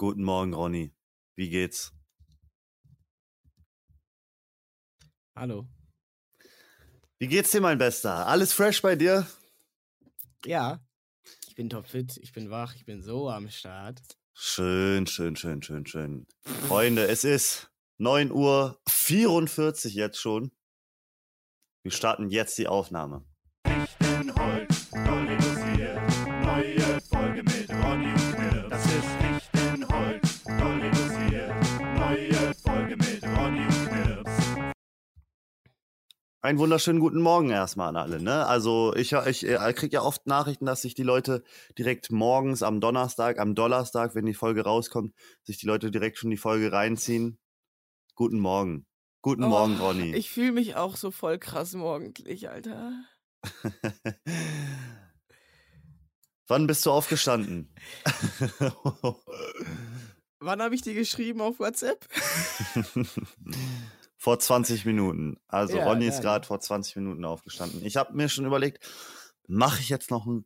Guten Morgen, Ronny. Wie geht's? Hallo. Wie geht's dir, mein Bester? Alles fresh bei dir? Ja, ich bin topfit, ich bin wach, ich bin so am Start. Schön, schön, schön, schön, schön. Freunde, es ist 9 Uhr 44 jetzt schon. Wir starten jetzt die Aufnahme. Einen wunderschönen guten Morgen erstmal an alle. Ne? Also ich, ich äh, kriege ja oft Nachrichten, dass sich die Leute direkt morgens am Donnerstag, am Donnerstag, wenn die Folge rauskommt, sich die Leute direkt schon die Folge reinziehen. Guten Morgen. Guten Morgen, Oh, Ronny. Ich fühle mich auch so voll krass morgendlich, Alter. Wann bist du aufgestanden? Wann habe ich dir geschrieben auf WhatsApp? vor 20 Minuten. Also Ja, Ronny ist ja, gerade vor 20 Minuten aufgestanden. Ich habe mir schon überlegt, mache ich jetzt noch einen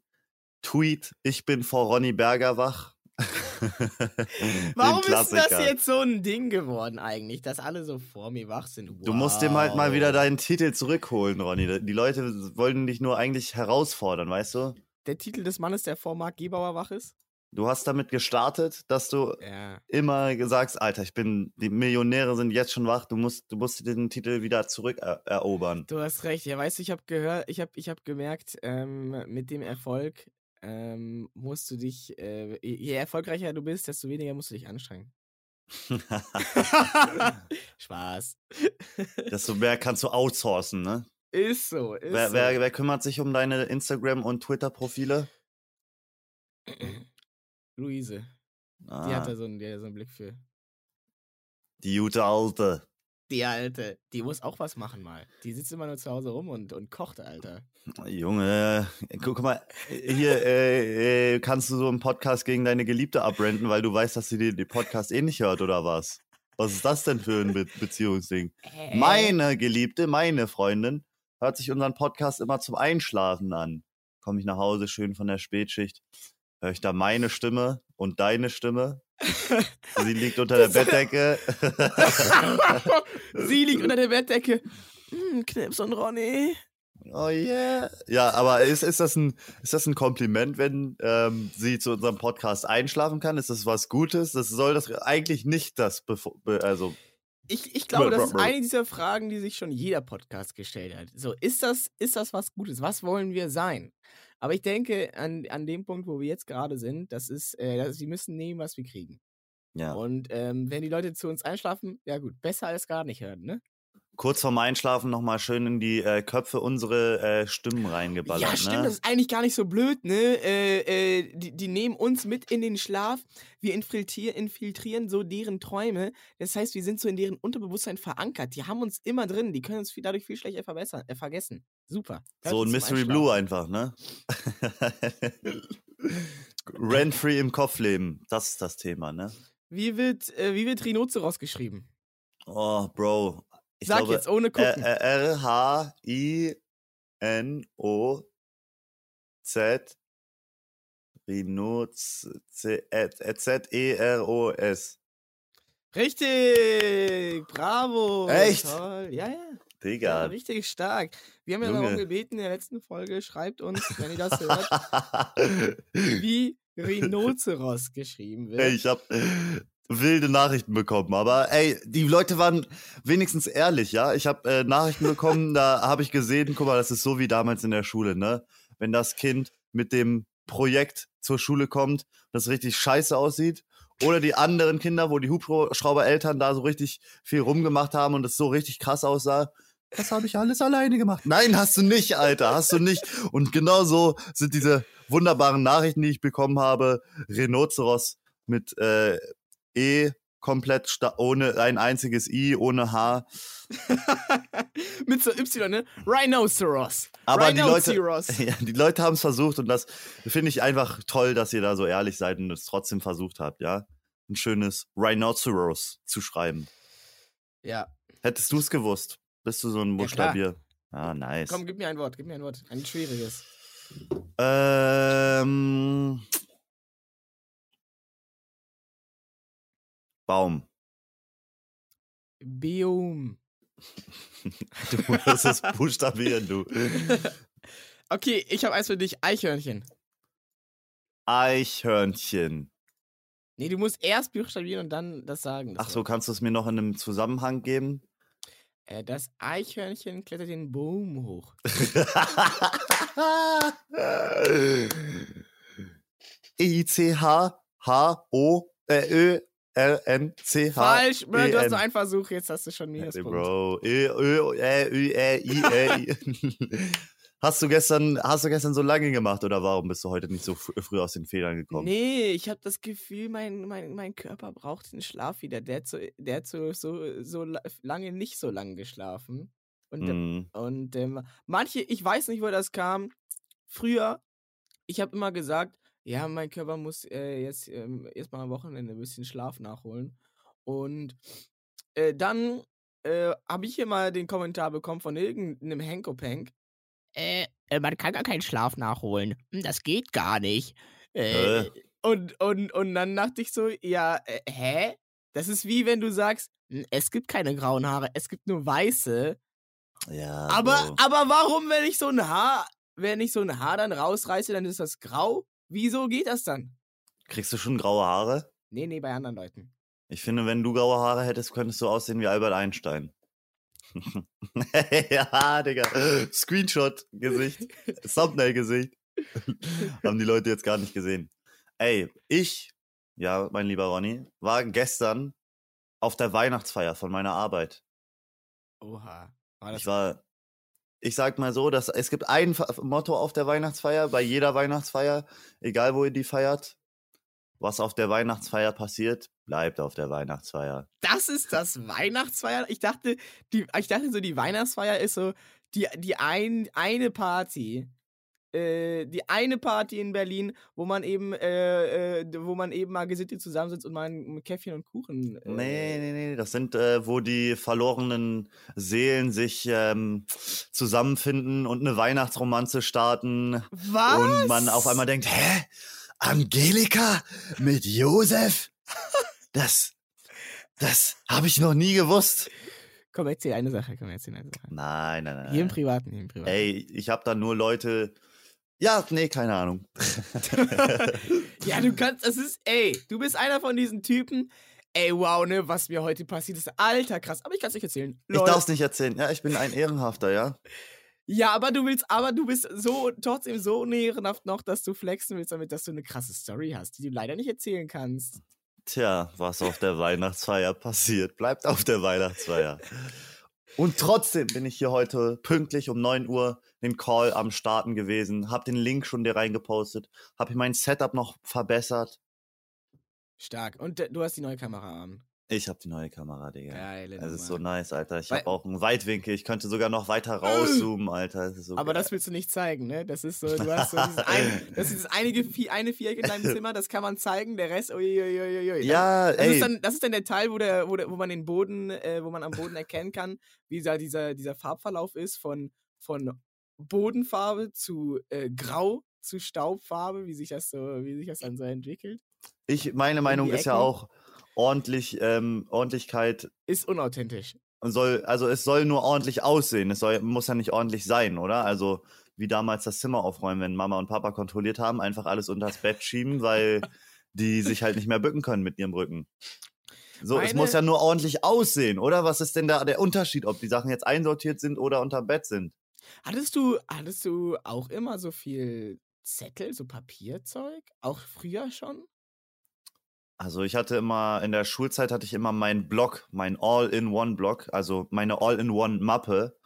Tweet? Ich bin vor Ronny Berger wach. Warum ist das jetzt so ein Ding geworden eigentlich, dass alle so vor mir wach sind? Wow. Du musst dir halt mal wieder deinen Titel zurückholen, Ronny. Die Leute wollen dich nur eigentlich herausfordern, weißt du? Der Titel des Mannes, der vor Marc Gebauer wach ist? Du hast damit gestartet, dass du Ja. immer sagst, Alter, ich bin, die Millionäre sind jetzt schon wach, du musst, du musst den Titel wieder zurückerobern. Du hast recht. Ja, weißt du, ich habe gehört, ich habe ich hab gemerkt, ähm, mit dem Erfolg ähm, musst du dich, äh, je erfolgreicher du bist, desto weniger musst du dich anstrengen. Spaß. Desto mehr kannst du outsourcen, ne? Ist so, ist Wer, so. wer, wer kümmert sich um deine Instagram- und Twitter-Profile? Luise, die Ah, hat da so einen, die so einen Blick für. die gute Alte. Die Alte, die muss auch was machen mal. Die sitzt immer nur zu Hause rum und, und kocht, Alter. Junge, guck mal, hier äh, äh, kannst du so einen Podcast gegen deine Geliebte abrenten, weil du weißt, dass sie den, den Podcast eh nicht hört, oder was? Was ist das denn für ein Be Beziehungsding? Äh, Meine Geliebte, meine Freundin, hört sich unseren Podcast immer zum Einschlafen an. Komme ich nach Hause schön von der Spätschicht, höre ich da meine Stimme und deine Stimme. Sie liegt unter der Bettdecke. Sie liegt unter der Bettdecke. Hm, Knips und Ronny. Oh yeah. Ja, aber ist, ist, das, ein, ist das ein Kompliment, wenn ähm, sie zu unserem Podcast einschlafen kann? Ist das was Gutes? Das soll das eigentlich nicht das, also Ich, ich glaube, das ist eine dieser Fragen, die sich schon jeder Podcast gestellt hat. So, ist das, ist das was Gutes? Was wollen wir sein? Aber ich denke, an, an dem Punkt, wo wir jetzt gerade sind, das ist, äh, das, wir müssen nehmen, was wir kriegen. ja. Und ähm, wenn die Leute zu uns einschlafen, ja gut, besser als gar nicht hören, ne? Kurz vorm Einschlafen nochmal schön in die äh, Köpfe unsere äh, Stimmen reingeballert. ja, stimmt, ne? das ist eigentlich gar nicht so blöd, ne? Äh, äh, die, die nehmen uns mit in den Schlaf, wir infiltrieren, infiltrieren so deren Träume. Das heißt, wir sind so in deren Unterbewusstsein verankert. Die haben uns immer drin, die können uns viel, dadurch viel schlechter verbessern, äh, vergessen. Super. Hört So ein Mystery. Blue einfach, ne? Rent-free im Kopf leben, das ist das Thema, ne? Wie wird, äh, wie wird Rhinoceros geschrieben? Oh, Bro. Ich Sag glaube, jetzt, ohne gucken. Äh, R-H-I-N-O-Z Rhinoz Z-E-R-O-S. Richtig! Bravo! Echt? Toll. Ja, ja. Ja, Digga. richtig stark. Wir haben ja Junge. darum gebeten in der letzten Folge, schreibt uns, wenn ihr das hört, wie Rhinoceros geschrieben wird. Ich hab wilde Nachrichten bekommen, aber ey, die Leute waren wenigstens ehrlich, ja? Ich habe äh, Nachrichten bekommen, da habe ich gesehen, guck mal, das ist so wie damals in der Schule, ne? Wenn das Kind mit dem Projekt zur Schule kommt, das richtig scheiße aussieht, oder die anderen Kinder, wo die Hubschraubereltern da so richtig viel rumgemacht haben und es so richtig krass aussah. Das habe ich alles alleine gemacht. Nein, hast du nicht, Alter, hast du nicht. Und genau so sind diese wunderbaren Nachrichten, die ich bekommen habe. Rhinoceros mit äh, E komplett sta- ohne ein einziges I, ohne H. Mit so Y, ne? Rhinoceros. Aber die Leute, Rhinoceros. ja, die Leute haben es versucht und das finde ich einfach toll, dass ihr da so ehrlich seid und es trotzdem versucht habt, ja. Ein schönes Rhinoceros zu schreiben. Ja. Hättest du es gewusst? Bist du so ein Ja. Buchstabier? Ah, nice. Komm, gib mir ein Wort, gib mir ein Wort. Ein schwieriges. Ähm, Baum. Biom. Du musst es buchstabieren, du. Okay, ich habe eins für dich. Eichhörnchen. Eichhörnchen. Nee, du musst erst buchstabieren und dann das sagen. das Ach so, kannst du es mir noch in einem Zusammenhang geben? Äh, das Eichhörnchen klettert den Baum hoch. E-I-C-H-H-O-Ö-R-N-C-H. Falsch, Bro, du hast nur E-N. einen Versuch, jetzt hast du schon Minuspunkt. Bro. Hast du gestern, hast du gestern so lange gemacht oder warum bist du heute nicht so fr- früh aus den Fehlern gekommen? Nee, ich habe das Gefühl, mein, mein, mein Körper braucht den Schlaf wieder. Der hat, so, der hat so, so, so la- lange nicht so lange geschlafen. Und, Mhm. und ähm, manche, ich weiß nicht, wo das kam. Früher, ich habe immer gesagt, ja, mein Körper muss äh, jetzt ähm, erstmal am Wochenende ein bisschen Schlaf nachholen. Und äh, dann äh, habe ich hier mal den Kommentar bekommen von irgendeinem Henkopank. Äh, äh, man kann gar keinen Schlaf nachholen. Hm, Das geht gar nicht. Äh, und, und, und dann dachte ich so, ja, äh, hä? Das ist wie wenn du sagst, "Hm, es gibt keine grauen Haare, es gibt nur weiße. Ja. Aber, Bro. aber warum, wenn ich so ein Haar, wenn ich so ein Haar dann rausreiße, dann ist das grau? Wieso geht das dann? Kriegst du schon graue Haare? Nee, nee, bei anderen Leuten. Ich finde, wenn du graue Haare hättest, könntest du aussehen wie Albert Einstein. ja, Digga. Screenshot-Gesicht. Thumbnail-Gesicht. Haben die Leute jetzt gar nicht gesehen. Ey, ich, ja, mein lieber Ronny, war gestern auf der Weihnachtsfeier von meiner Arbeit. Oha. War das Ich war, ich sag mal so, dass es gibt ein Motto auf der Weihnachtsfeier, bei jeder Weihnachtsfeier, egal wo ihr die feiert. Was auf der Weihnachtsfeier passiert, bleibt auf der Weihnachtsfeier. Das ist das Weihnachtsfeier? Ich dachte, die, ich dachte so, die Weihnachtsfeier ist so die, die ein, eine Party. Äh, die eine Party in Berlin, wo man eben, äh, äh, wo man eben mal gesittet zusammensitzt und mal ein Käffchen und Kuchen. Äh, Nee, nee, nee, das sind, äh, wo die verlorenen Seelen sich ähm, zusammenfinden und eine Weihnachtsromanze starten Was? und man auf einmal denkt, hä? Angelika mit Josef? Das, das habe ich noch nie gewusst. Komm, erzähl eine Sache, komm, erzähl eine Sache. Nein, nein, nein. Hier im. Privaten, hier im Privaten. Ey, ich habe da nur Leute. Ja, nee, keine Ahnung. ja, du kannst, es ist, ey, du bist einer von diesen Typen. Ey, wow, ne, was mir heute passiert ist. Alter, krass. Aber ich kann es nicht erzählen. Ich Lol. darf es nicht erzählen. Ja, ich bin ein Ehrenhafter, ja. Ja, aber du willst, aber du bist so trotzdem so ehrenhaft noch, dass du flexen willst damit, dass du eine krasse Story hast, die du leider nicht erzählen kannst. Tja, was auf der Weihnachtsfeier passiert, bleibt auf der Weihnachtsfeier. Und trotzdem bin ich hier heute pünktlich um 9 Uhr den Call am Starten gewesen, hab den Link schon dir reingepostet, hab hier mein Setup noch verbessert. Stark. Und äh, du hast die neue Kamera an. Ich hab die neue Kamera, Digga. Geile Es ist so nice, Alter. Ich Weil- hab auch einen Weitwinkel. Ich könnte sogar noch weiter rauszoomen, Alter. Ist so Aber geil. das willst du nicht zeigen, ne? Das ist so, du hast so dieses, ein, das ist einige, eine Viereck in deinem Zimmer, das kann man zeigen, der Rest, uiuiuiui. Ja, Das ey. ist, dann, das ist dann der Teil, wo, der, wo, der, wo man den Boden, äh, wo man am Boden erkennen kann, wie da dieser, dieser Farbverlauf ist von, von Bodenfarbe zu äh, Grau zu Staubfarbe, wie sich das so, wie sich das dann so entwickelt. Ich, meine Meinung ist ja auch ordentlich, ähm, Ordentlichkeit Ist unauthentisch. soll, also es soll nur ordentlich aussehen. Es soll, muss ja nicht ordentlich sein, oder? Also wie damals das Zimmer aufräumen, wenn Mama und Papa kontrolliert haben, einfach alles unters Bett schieben, weil die sich halt nicht mehr bücken können mit ihrem Rücken. So, es Meine- muss ja nur ordentlich aussehen, oder? Was ist denn da der Unterschied, ob die Sachen jetzt einsortiert sind oder unterm Bett sind? Hattest du, hattest du auch immer so viel Zettel, so Papierzeug? Auch früher schon? Also ich hatte immer, in der Schulzeit hatte ich immer meinen Block, mein All-in-One-Block, also meine All-in-One-Mappe.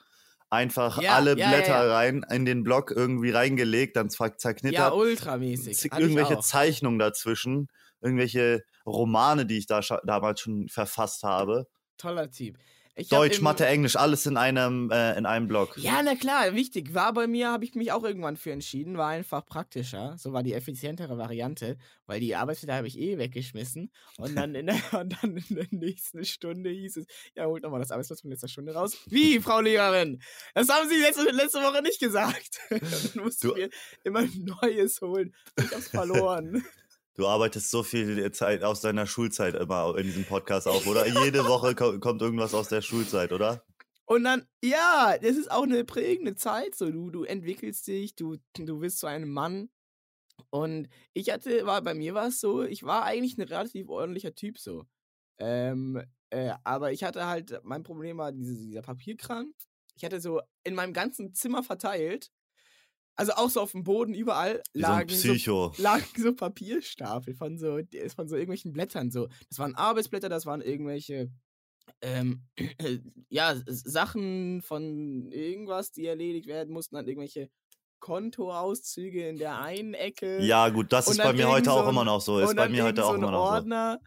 Einfach Ja, alle ja, Blätter ja. rein, in den Block irgendwie reingelegt, dann zer- Ja, zerknittert, ultramäßig. irgendwelche. Zeichnungen dazwischen, irgendwelche Romane, die ich da damals schon verfasst habe. Toller Typ. Ich Deutsch, im- Mathe, Englisch, alles in einem, äh, in einem Block. Ja, na klar, wichtig. War bei mir, habe ich mich auch irgendwann für entschieden. War einfach praktischer. So war die effizientere Variante, weil die Arbeitsblätter habe ich eh weggeschmissen. Und dann, in der, und dann in der nächsten Stunde hieß es, ja, holt nochmal das Arbeitsblatt von letzter Stunde raus. Wie, Frau Lehrerin? Das haben Sie letzte, letzte Woche nicht gesagt. dann mussten Du- wir immer ein neues holen. Ich hab's verloren. Du arbeitest so viel Zeit aus deiner Schulzeit immer in diesem Podcast auf, oder? Jede Woche ko kommt irgendwas aus der Schulzeit, oder? Und dann, ja, das ist auch eine prägende Zeit. So, du, du entwickelst dich, du, du wirst zu einem Mann. Und ich hatte, war, bei mir war es so, ich war eigentlich ein relativ ordentlicher Typ so. Ähm, äh, aber ich hatte halt, mein Problem war diese, dieser Papierkram. Ich hatte so in meinem ganzen Zimmer verteilt, also auch so auf dem Boden überall lagen so, lagen so Papierstapel von so, von so irgendwelchen Blättern. So. Das waren Arbeitsblätter, das waren irgendwelche ähm, ja, S- Sachen von irgendwas, die erledigt werden mussten, dann irgendwelche Kontoauszüge in der einen Ecke. Ja, gut, das ist bei mir heute auch so ein- immer noch so. Ist bei mir heute auch immer noch so.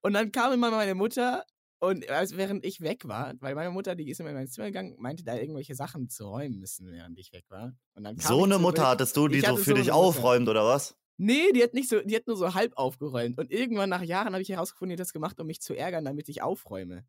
Und dann kam immer meine Mutter und also während ich weg war, weil meine Mutter, die ist immer in mein Zimmer gegangen, meinte da irgendwelche Sachen zu räumen müssen, während ich weg war. Und dann So eine. Mutter hattest du, die so für so dich eine Mutter. aufräumt, oder was? Nee, die hat nicht so, die hat nur so halb aufgeräumt. Und irgendwann nach Jahren habe ich herausgefunden, die hat das gemacht, um mich zu ärgern, damit ich aufräume.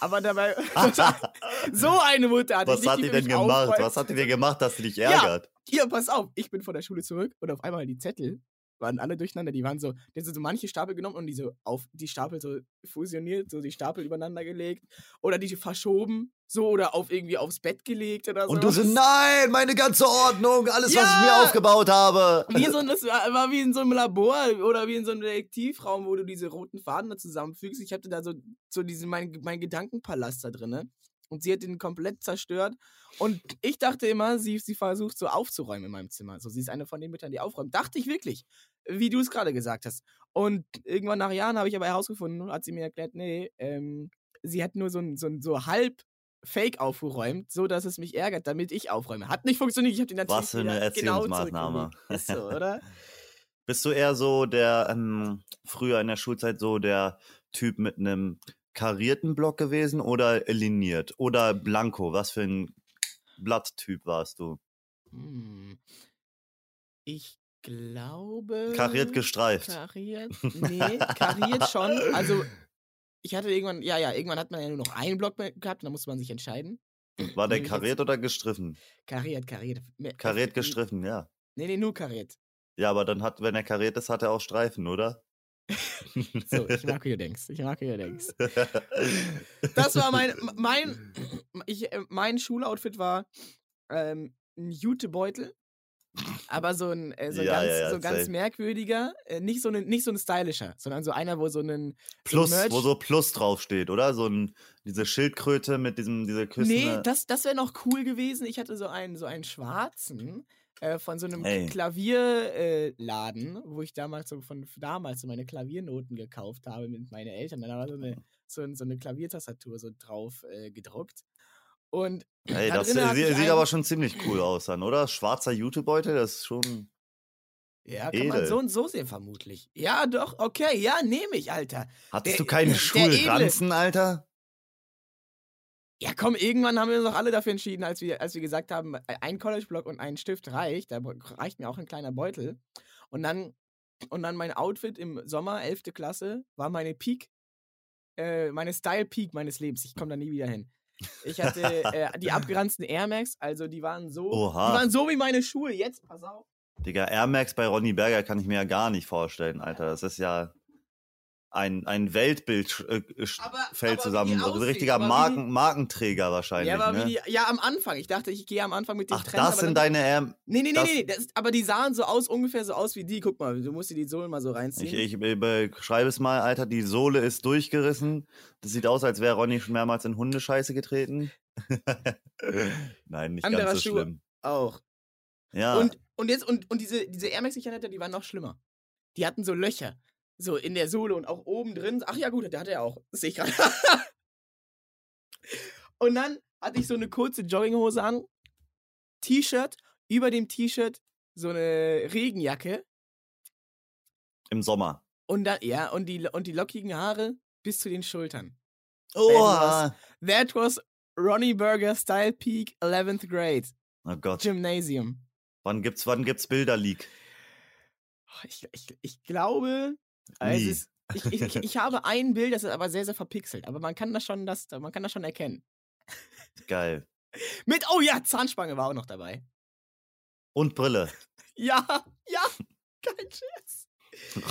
Aber dabei, so eine Mutter hatte ich Was nicht, hat die für denn gemacht? aufräumt. Was hat die denn gemacht, dass sie dich Ja. ärgert? Hier, pass auf, ich bin von der Schule zurück und auf einmal die Zettel waren alle durcheinander. Die waren so, die haben so manche Stapel genommen und die so auf die Stapel so fusioniert, so die Stapel übereinander gelegt oder die verschoben, so oder auf irgendwie aufs Bett gelegt oder so. Und du so, nein, meine ganze Ordnung, alles, was ich mir Ja. aufgebaut habe. Wie so, das war, war wie in so einem Labor oder wie in so einem Detektivraum, wo du diese roten Faden da zusammenfügst. Ich hatte da so, so diesen, mein, mein Gedankenpalast da drinne. Und sie hat den komplett zerstört. Und ich dachte immer, sie, sie versucht so aufzuräumen in meinem Zimmer. So, sie ist eine von den Müttern, die aufräumt. Dachte ich wirklich, wie du es gerade gesagt hast. Und irgendwann nach Jahren habe ich aber herausgefunden, hat sie mir erklärt, nee, ähm, sie hat nur so, ein, so, ein, so halb Fake aufgeräumt, so dass es mich ärgert, damit ich aufräume. Hat nicht funktioniert. Ich habe den natürlich Was für eine genau Erziehungsmaßnahme. Ist so, oder? Bist du eher so der, ähm, früher in der Schulzeit so der Typ mit einem karierten Block gewesen oder liniert? Oder blanko? Was für ein Blatttyp warst du? Hm. Ich glaube. Kariert gestreift. Kariert? Nee, kariert schon. Also, ich hatte irgendwann, ja, ja, irgendwann hat man ja nur noch einen Block gehabt und dann musste man sich entscheiden. War der kariert oder gestriffen? Kariert, kariert. Kariert gestriffen, ja. Nee, nee, nur kariert. Ja, aber dann hat, wenn er kariert ist, hat er auch Streifen, oder? So, ich mag, wie du denkst. Ich mag, wie du denkst. Das war mein, mein, ich, äh, mein Schuloutfit war ähm, ein Jutebeutel, aber so ein, äh, so ein Ja, ganz, ja, ja, so ganz merkwürdiger, äh, nicht, so ein, nicht so ein stylischer, sondern so einer, wo so ein Plus, Merch- wo so Plus draufsteht, oder? So ein, diese Schildkröte mit diesem, diese Küssen. Nee, das, das wäre noch cool gewesen. Ich hatte so einen, so einen schwarzen äh, von so einem Ey. Klavierladen, äh, wo ich damals so von damals so meine Klaviernoten gekauft habe mit meinen Eltern. Da war so eine, so, ein- so eine Klaviertastatur so drauf äh, gedruckt. Und Ey, da das sieht, sieht aber schon ziemlich cool aus dann, oder? Schwarzer Jutebeutel, das ist schon. ja, kann man edel. so und so sehen, vermutlich. Ja, doch, okay, ja, nehme ich, Alter. Hattest Der- du Edle. Schulranzen, Alter? Ja, komm, irgendwann haben wir uns doch alle dafür entschieden, als wir, als wir gesagt haben, äh, ein College-Block und ein Stift reicht. Da reicht mir auch ein kleiner Beutel. Und dann, und dann mein Outfit im Sommer, 11. Klasse, war meine Peak, äh, meine Style-Peak meines Lebens. Ich komme da nie wieder hin. Ich hatte äh, die abgeranzten Air Max, also die waren so, Oha. die waren so wie meine Schuhe. Jetzt, pass auf. Digga, Air Max bei Ronny Berger kann ich mir ja gar nicht vorstellen, Alter. Das ist ja ein, ein Weltbild äh, sch- Aber- fällt aber zusammen. die Ein aussehen, richtiger aber wie Marken, Markenträger wahrscheinlich. Ja, aber ne? wie die, ja, am Anfang. Ich dachte, ich gehe am Anfang mit den Ach, Trends. das sind dann- deine Air. Nee, nee, nee, nee. Das, aber die sahen so aus, ungefähr so aus wie die. Guck mal, du musst dir die Sohlen mal so reinziehen. Ich, ich beschreibe es mal, Alter. Die Sohle ist durchgerissen. Das sieht aus, als wäre Ronny schon mehrmals in Hundescheiße getreten. Nein, nicht Anderer ganz so Schuh. schlimm. auch. Ja, Und, und jetzt, und, und diese, diese Air Max, die ich hatte, die waren noch schlimmer. Die hatten so Löcher. So in der Sohle und auch oben drin. Ach ja, gut, der hatte er auch. Sehe ich gerade. und dann hatte ich so eine kurze Jogginghose an. T-Shirt. Über dem T-Shirt so eine Regenjacke. im Sommer. Und dann, ja, und die, und die lockigen Haare bis zu den Schultern. Oha. That was Ronnie Burger Style Peak 11th Grade. Oh Gott. Gymnasium. Wann gibt's, wann gibt's Bilderleak? Oh, Ich, ich, ich glaube, äh, Nie. ist, ich, ich, ich, habe ein Bild, das ist aber sehr, sehr verpixelt. Aber man kann das schon, das, man kann das schon erkennen. Geil. Mit, oh ja, Zahnspange war auch noch dabei. Und Brille. Ja, ja, kein Scherz.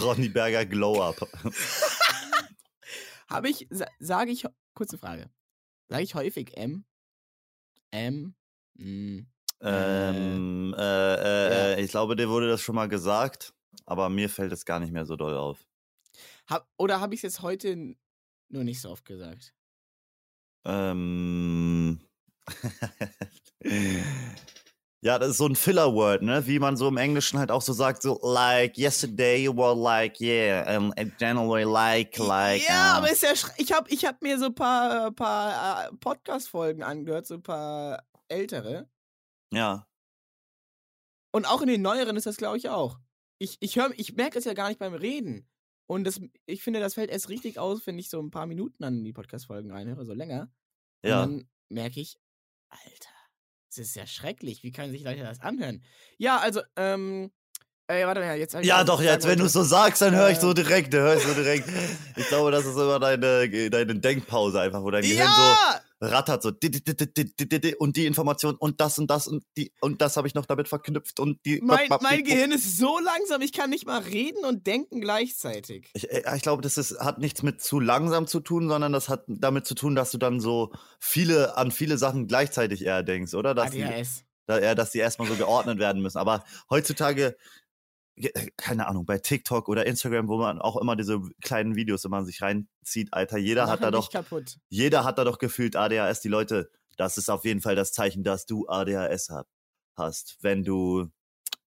Ronny Berger Glow Up. Habe ich, sa sage ich, kurze Frage. Sage ich häufig M? M? Hm. Ähm, äh, äh, äh, ich glaube, dir wurde das schon mal gesagt, aber mir fällt es gar nicht mehr so doll auf. Hab, oder habe ich es jetzt heute nur nicht so oft gesagt? Ähm. ja, das ist so ein Filler-Word, ne? Wie man so im Englischen halt auch so sagt, so like yesterday you were like yeah, um, and generally like like. ja, uh, aber ist ja, ich habe ich hab mir so ein paar, paar äh, Podcast-Folgen angehört, so ein paar ältere. ja. Und auch in den neueren ist das, glaube ich, auch. Ich, ich, hör- ich merke es ja gar nicht beim Reden. Und das, ich finde, das fällt erst richtig aus, wenn ich so ein paar Minuten an die Podcast-Folgen reinhöre, so länger. Ja. Und dann merke ich, Alter, das ist ja schrecklich. Wie können sich Leute das anhören? Ja, also, ähm, ey, warte mal, jetzt. Ja, doch, jetzt, wenn du es so sagst, dann höre ich Äh. so direkt, höre ich so direkt. Ich glaube, das ist immer deine, deine Denkpause einfach, wo dein Gehirn Ja! so rattert, so und die Information und das und das und die und das habe ich noch damit verknüpft und die. Mein, mein Gehirn ist so langsam, ich kann nicht mal reden und denken gleichzeitig. Ich, äh, ich glaube, das ist, hat nichts mit zu langsam zu tun, sondern das hat damit zu tun, dass du dann so viele an viele Sachen gleichzeitig eher denkst, oder? Dass die, ADHS. da, eher, dass die erstmal so geordnet werden müssen. Aber heutzutage, ge- keine Ahnung, bei TikTok oder Instagram, wo man auch immer diese kleinen Videos immer sich reinzieht, Alter, jeder hat da doch, kaputt. jeder hat da doch gefühlt ADHS. Die Leute, das ist auf jeden Fall das Zeichen, dass du ADHS hab, hast, wenn du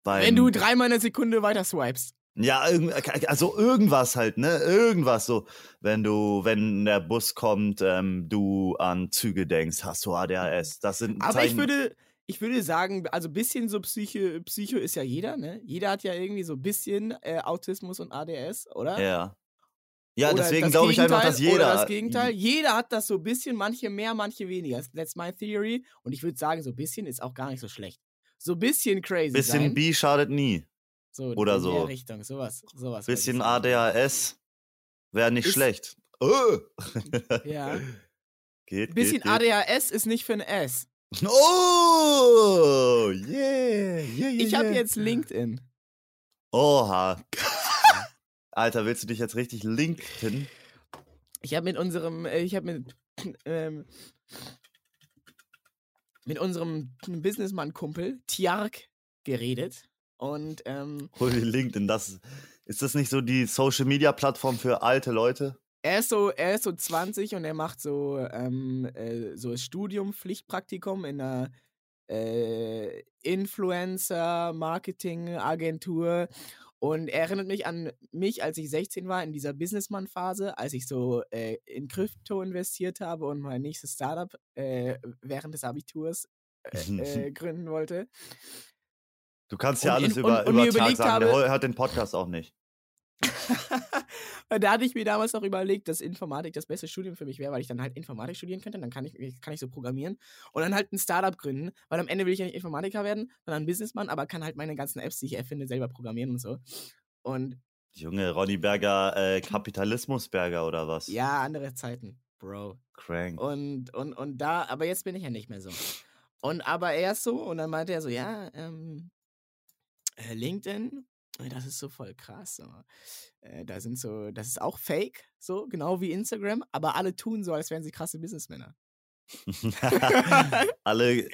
beim, Wenn du dreimal eine Sekunde weiter swipest. ja, irgend- also irgendwas halt, ne? Irgendwas so. Wenn du, wenn der Bus kommt, ähm, du an Züge denkst, hast du ADHS. Das sind Aber Zeichen. ich würde, ich würde sagen, also ein bisschen so Psycho, Psycho ist ja jeder, ne? Jeder hat ja irgendwie so ein bisschen äh, Autismus und ADS, oder? Ja. Ja, Oder deswegen glaube ich einfach, dass jeder. Oder das Gegenteil. Jeder hat das so ein bisschen, manche mehr, manche weniger. That's my theory. Und ich würde sagen, so ein bisschen ist auch gar nicht so schlecht. So ein bisschen crazy Bisschen sein. B schadet nie. so, oder in so. Richtung, sowas. sowas Bisschen. ADHS wäre nicht Ist- schlecht. Oh. Ja. geht, Bisschen geht, geht. ADHS ist nicht für ein S. Oh! Yeah! yeah, yeah Ich habe yeah. jetzt LinkedIn. Oha. Alter, willst du dich jetzt richtig linken? Ich habe mit unserem, äh, ich habe mit, ähm, mit unserem Businessmann-Kumpel Tiark geredet. Und ähm, Hol dir LinkedIn. Das, ist das nicht so die Social Media Plattform für alte Leute? Er ist so, er ist so 20 und er macht so, ähm, äh, so Studium, Pflichtpraktikum in einer äh, Influencer-Marketing-Agentur. Und er erinnert mich an mich, als ich 16 war, in dieser Businessman-Phase, als ich so äh, in Krypto investiert habe und mein nächstes Startup äh, während des Abiturs äh, äh, gründen wollte. Du kannst ja Und alles in- über, und- und über mir Tag sagen. Der habe- hol- hört den Podcast auch nicht. Und da hatte ich mir damals noch überlegt, dass Informatik das beste Studium für mich wäre, weil ich dann halt Informatik studieren könnte, dann kann ich, kann ich so programmieren und dann halt ein Startup gründen, weil am Ende will ich ja nicht Informatiker werden, sondern ein Businessmann, aber kann halt meine ganzen Apps, die ich erfinde, selber programmieren und so. Und Junge, Ronny Berger, äh, Kapitalismusberger oder was? ja, andere Zeiten, Bro. Crank. Und, und, und da, aber jetzt bin ich ja nicht mehr so. Und aber er ist so, und dann meinte er so, ja, ähm, äh, LinkedIn, das ist so voll krass. Äh, da sind so, das ist auch fake, so, genau wie Instagram, aber alle tun so, als wären sie krasse Businessmänner. Alle,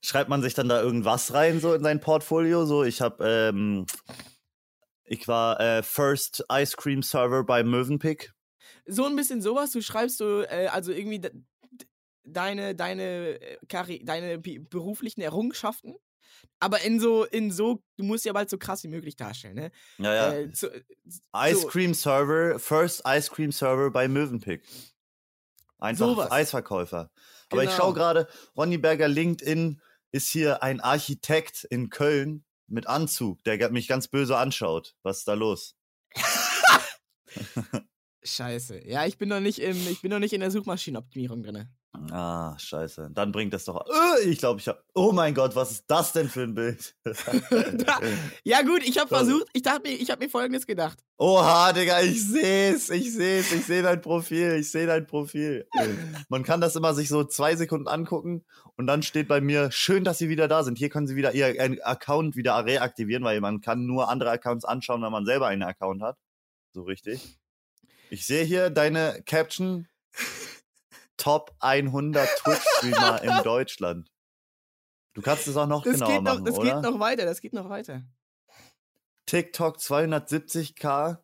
schreibt man sich dann da irgendwas rein, so in sein Portfolio? So, ich habe, ähm, ich war äh, First Ice Cream Server bei Mövenpick. So ein bisschen sowas, du schreibst so, äh, also irgendwie de- de- deine, deine, äh, Karri deine beruflichen Errungenschaften. Aber in so, in so, du musst ja bald so krass wie möglich darstellen, ne? Ja, ja. Äh, Ice so- Cream Server, First Ice Cream Server bei Mövenpick. Einfach Sowas. Eisverkäufer. Aber ich Genau. schaue gerade, Ronny Berger LinkedIn ist hier ein Architekt in Köln mit Anzug, der mich ganz böse anschaut. Was ist da los? Scheiße. Ja, ich bin noch nicht im, ich bin noch nicht in der Suchmaschinenoptimierung drin. Ah, scheiße. Dann bringt das doch. Äh, ich glaube, ich habe. Oh mein Gott, was ist das denn für ein Bild? ja, gut, ich habe Sorry. versucht, ich dachte mir, ich habe mir folgendes gedacht. Oha, Digga, ich seh's, ich seh's, ich sehe dein Profil, ich sehe dein Profil. Man kann das immer sich so zwei Sekunden angucken und dann steht bei mir, schön, dass Sie wieder da sind. Hier können Sie wieder Ihr äh, Account wieder reaktivieren, weil man kann nur andere Accounts anschauen, wenn man selber einen Account hat. So richtig. Ich sehe hier deine Caption, Top 100 Twitch-Streamer in Deutschland. Du kannst es auch noch Das, genauer geht noch, machen, das oder? geht noch weiter, das geht noch weiter. TikTok 270k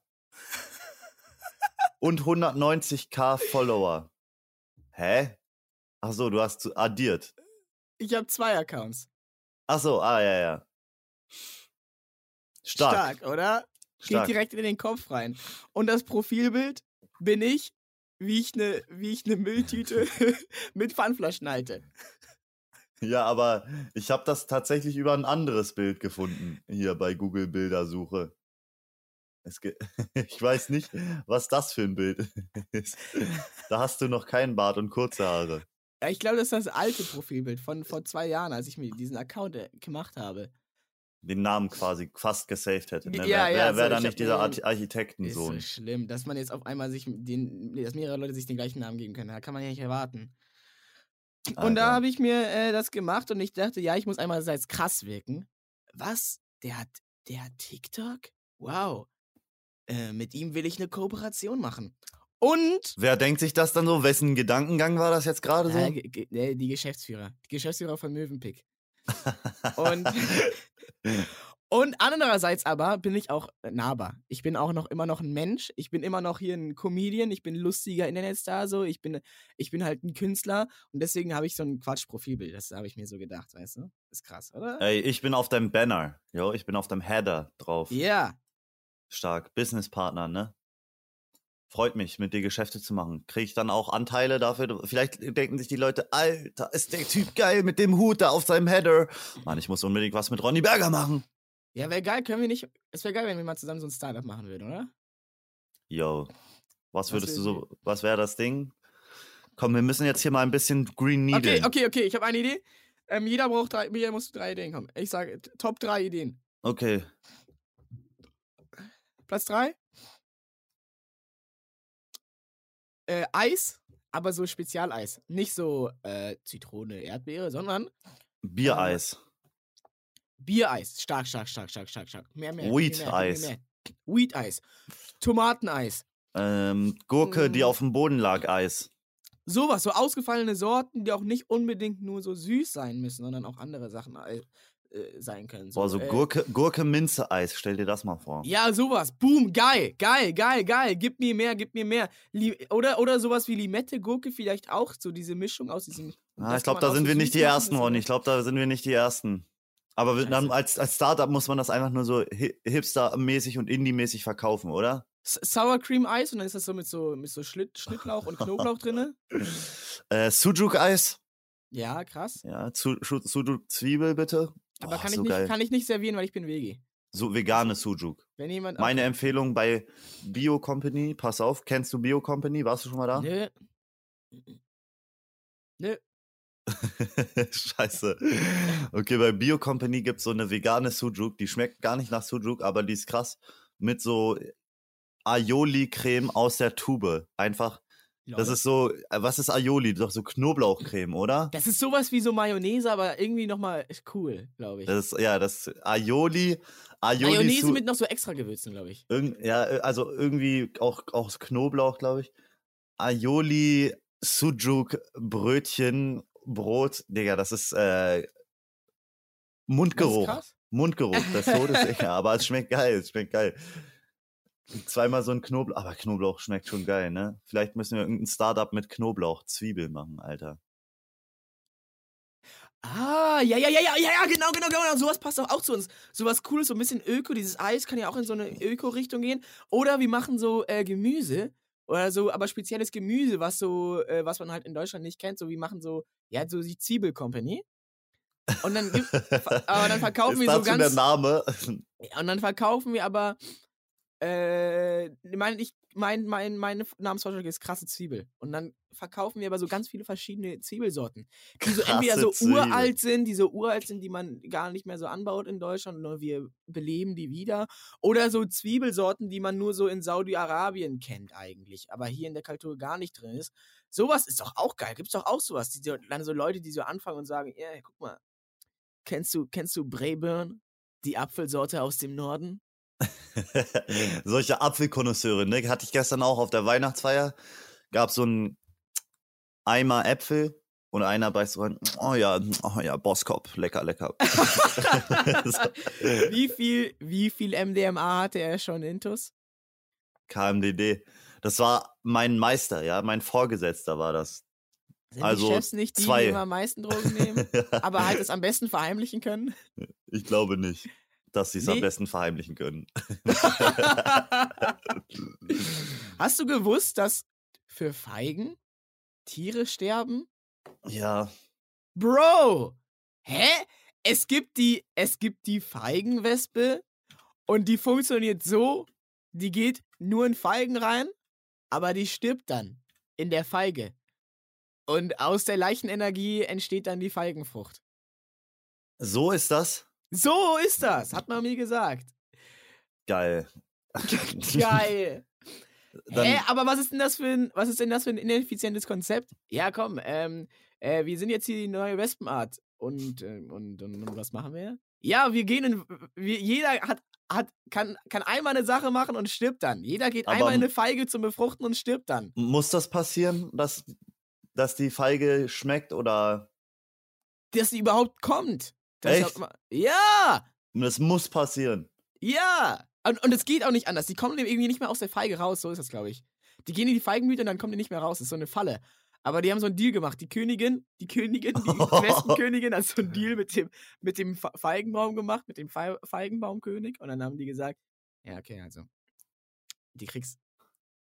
und 190k Follower. Hä? Ach so, du hast addiert. Ich habe zwei Accounts. Ach so, ah ja, ja. Stark. Stark, oder? Stark. Geht direkt in den Kopf rein. Und das Profilbild bin ich, wie ich eine wie ich ne Mülltüte mit Pfandflaschen halte. Ja, aber ich habe das tatsächlich über ein anderes Bild gefunden hier bei Google Bildersuche. Ich weiß nicht, was das für ein Bild ist. Da hast du noch keinen Bart und kurze Haare. Ja, ich glaube, das ist das alte Profilbild von vor zwei Jahren, als ich mir diesen Account äh, gemacht habe. Den Namen quasi fast gesaved hätte. Ne? Ja, wer ja, wer, wer so, da ich nicht dieser mir- Arch- Ist Architektensohn? so schlimm, dass man jetzt auf einmal sich den, dass mehrere Leute sich den gleichen Namen geben können. Da kann man ja nicht erwarten. Und da Alter. habe ich mir äh, das gemacht und ich dachte, ja, ich muss einmal als krass wirken. Was? Der hat, der hat TikTok? Wow. Äh, mit ihm will ich eine Kooperation machen. Und Wer denkt sich das dann so? Wessen Gedankengang war das jetzt gerade so? äh, ge- äh, die Geschäftsführer. Die Geschäftsführer von Mövenpick. Und, und andererseits aber bin ich auch nahbar. Ich bin auch noch immer noch ein Mensch. Ich bin immer noch hier ein Comedian. Ich bin lustiger Internetstar. So. Ich, bin, ich bin halt ein Künstler. Und deswegen habe ich so ein Quatsch-Profilbild. Das habe ich mir so gedacht, weißt du? Ist krass, oder? Ey, ich bin auf deinem Banner. Jo, ich bin auf deinem Header drauf. Ja. Stark. Businesspartner, ne? Freut mich, mit dir Geschäfte zu machen. Kriege ich dann auch Anteile dafür? Vielleicht denken sich die Leute, Alter, ist der Typ geil mit dem Hut da auf seinem Header. Mann, ich muss unbedingt was mit Ronny Berger machen. Ja, wäre geil. Können wir nicht. Es wäre geil, wenn wir mal zusammen so ein Startup machen würden, oder? Yo, was Was würdest du will- so, was wäre das Ding? Komm, wir müssen jetzt hier mal ein bisschen Green Needle. Okay, okay, okay. Ich habe eine Idee. Ähm, jeder braucht drei. Jeder muss drei Ideen kommen. Ich sage Top drei Ideen. Okay. Platz drei. Äh, Eis, aber so Spezialeis. Nicht so äh, Zitrone, Erdbeere, sondern Biereis. Biereis. Stark, stark, stark, stark, stark, stark. Mehr, mehr. Mehr, Eis. Wheat Eis. Tomateneis. Ähm, Gurke, die Mm. auf dem Boden lag, Eis. Sowas, so ausgefallene Sorten, die auch nicht unbedingt nur so süß sein müssen, sondern auch andere Sachen äh, sein können. Boah, so äh, Gurke, Gurke Minze Eis, stell dir das mal vor. Ja, sowas. Boom, geil, geil, geil, geil. Gib mir mehr, gib mir mehr. Li oder, oder sowas wie Limette, Gurke vielleicht auch. So diese Mischung aus diesem. Ah, ich glaube, da sind so wir nicht die Ersten, Ronny. ist- Ich glaube, da sind wir nicht die Ersten. Aber wir- dann als, als Startup muss man das einfach nur so hi- hipster-mäßig und indie-mäßig verkaufen, oder? Sour Cream Eis und dann ist das so mit so, mit so Schlitt, Schnittlauch und Knoblauch drinne. Äh, Sujuk-Eis. Ja, krass. Ja, Su- Shu- Sujuk-Zwiebel bitte. Aber Boah, kann, ich so nicht, geil. kann ich nicht servieren, weil ich bin Vegi. So vegane Sujuk. Wenn jemand. Meine. Empfehlung bei Bio Company, pass auf, kennst du Bio Company? Warst du schon mal da? Nö. Nö. Scheiße. Okay, bei Bio Company gibt es so eine vegane Sujuk, die schmeckt gar nicht nach Sujuk, aber die ist krass. Mit so Aioli-Creme aus der Tube. Einfach, das ist so, äh, was ist Aioli? Doch so Knoblauchcreme, oder? Das ist sowas wie so Mayonnaise, aber irgendwie nochmal cool, glaube ich. Das ist, ja, das Aioli, Aioli Mayonnaise mit noch so extra Gewürzen, glaube ich. Irgend, ja, äh, also irgendwie auch aus Knoblauch, glaube ich. Aioli, Sujuk, Brötchen, Brot. Digga, das ist äh, Mundgeruch. Das ist krass. Mundgeruch, das Todes. ja, aber es schmeckt geil, es schmeckt geil. Zweimal so ein Knoblauch, aber Knoblauch schmeckt schon geil, ne? Vielleicht müssen wir irgendein Startup mit Knoblauch, Zwiebel machen, Alter. Ah, ja, ja, ja, ja, ja, ja, genau, genau, genau. Sowas passt auch, auch zu uns. Sowas Cooles, so ein bisschen Öko. Dieses Eis kann ja auch in so eine Öko-Richtung gehen. Oder wir machen so äh, Gemüse. Oder so, aber spezielles Gemüse, was so, äh, was man halt in Deutschland nicht kennt. So, wir machen so, ja, so die Zwiebel Company. Und dann, aber dann verkaufen ist wir so dazu der ganz. Name? Und dann verkaufen wir aber Äh, mein, ich, mein, mein, meine Namensvorschlag ist krasse Zwiebel. Und dann verkaufen wir aber so ganz viele verschiedene Zwiebelsorten, die so entweder so Zwiebel. uralt sind, die so uralt sind, die man gar nicht mehr so anbaut in Deutschland, nur wir beleben die wieder. Oder so Zwiebelsorten, die man nur so in Saudi-Arabien kennt eigentlich, aber hier in der Kultur gar nicht drin ist. Sowas ist doch auch geil. Gibt's doch auch sowas. Die, dann so Leute, die so anfangen und sagen, ja, guck mal, kennst du, kennst du Braeburn? Die Apfelsorte aus dem Norden? Solche Apfelkonnoisseure, ne? Hatte ich gestern auch auf der Weihnachtsfeier. Gab so ein Eimer Äpfel und einer beißt so rein. Oh ja, oh ja, Bosskopf, lecker, lecker. wie viel, wie viel MDMA hatte er schon intus? KMDD. Das war mein Meister, ja, mein Vorgesetzter war das. Sind Also, die Chefs nicht die, zwei. die immer am meisten Drogen nehmen, aber halt es am besten verheimlichen können? ich glaube nicht, dass sie es am Nee. besten verheimlichen können. Hast du gewusst, dass für Feigen Tiere sterben? Ja, Bro! Hä? Es gibt die, es gibt die Feigenwespe und die funktioniert so, die geht nur in Feigen rein, aber die stirbt dann in der Feige. Und aus der Leichenenergie entsteht dann die Feigenfrucht. so ist das. So ist das, hat man mir gesagt. Geil. Geil. Dann, Hä, aber was ist denn das für ein, was ist denn das für ein ineffizientes Konzept? Ja, komm, ähm, äh, wir sind jetzt hier die neue Wespenart. Und, ähm, und, und, und was machen wir? Ja, wir gehen in, wir, jeder hat, hat, kann, kann einmal eine Sache machen und stirbt dann. Jeder geht Aber einmal in eine Feige zum Befruchten und stirbt dann. muss das passieren, dass, dass die Feige schmeckt oder Dass sie überhaupt kommt. Echt? immer- Ja! das muss passieren? Ja! Und, und es geht auch nicht anders. Die kommen irgendwie nicht mehr aus der Feige raus, so ist das, glaube ich. Die gehen in die Feigenblüte und dann kommen die nicht mehr raus. Das ist so eine Falle. Aber die haben so einen Deal gemacht. Die Königin, die Königin, die Wespenkönigin hat so einen Deal mit dem, mit dem Fe- Feigenbaum gemacht, mit dem Fe Feigenbaumkönig. Und dann haben die gesagt, ja, okay, also, die kriegst,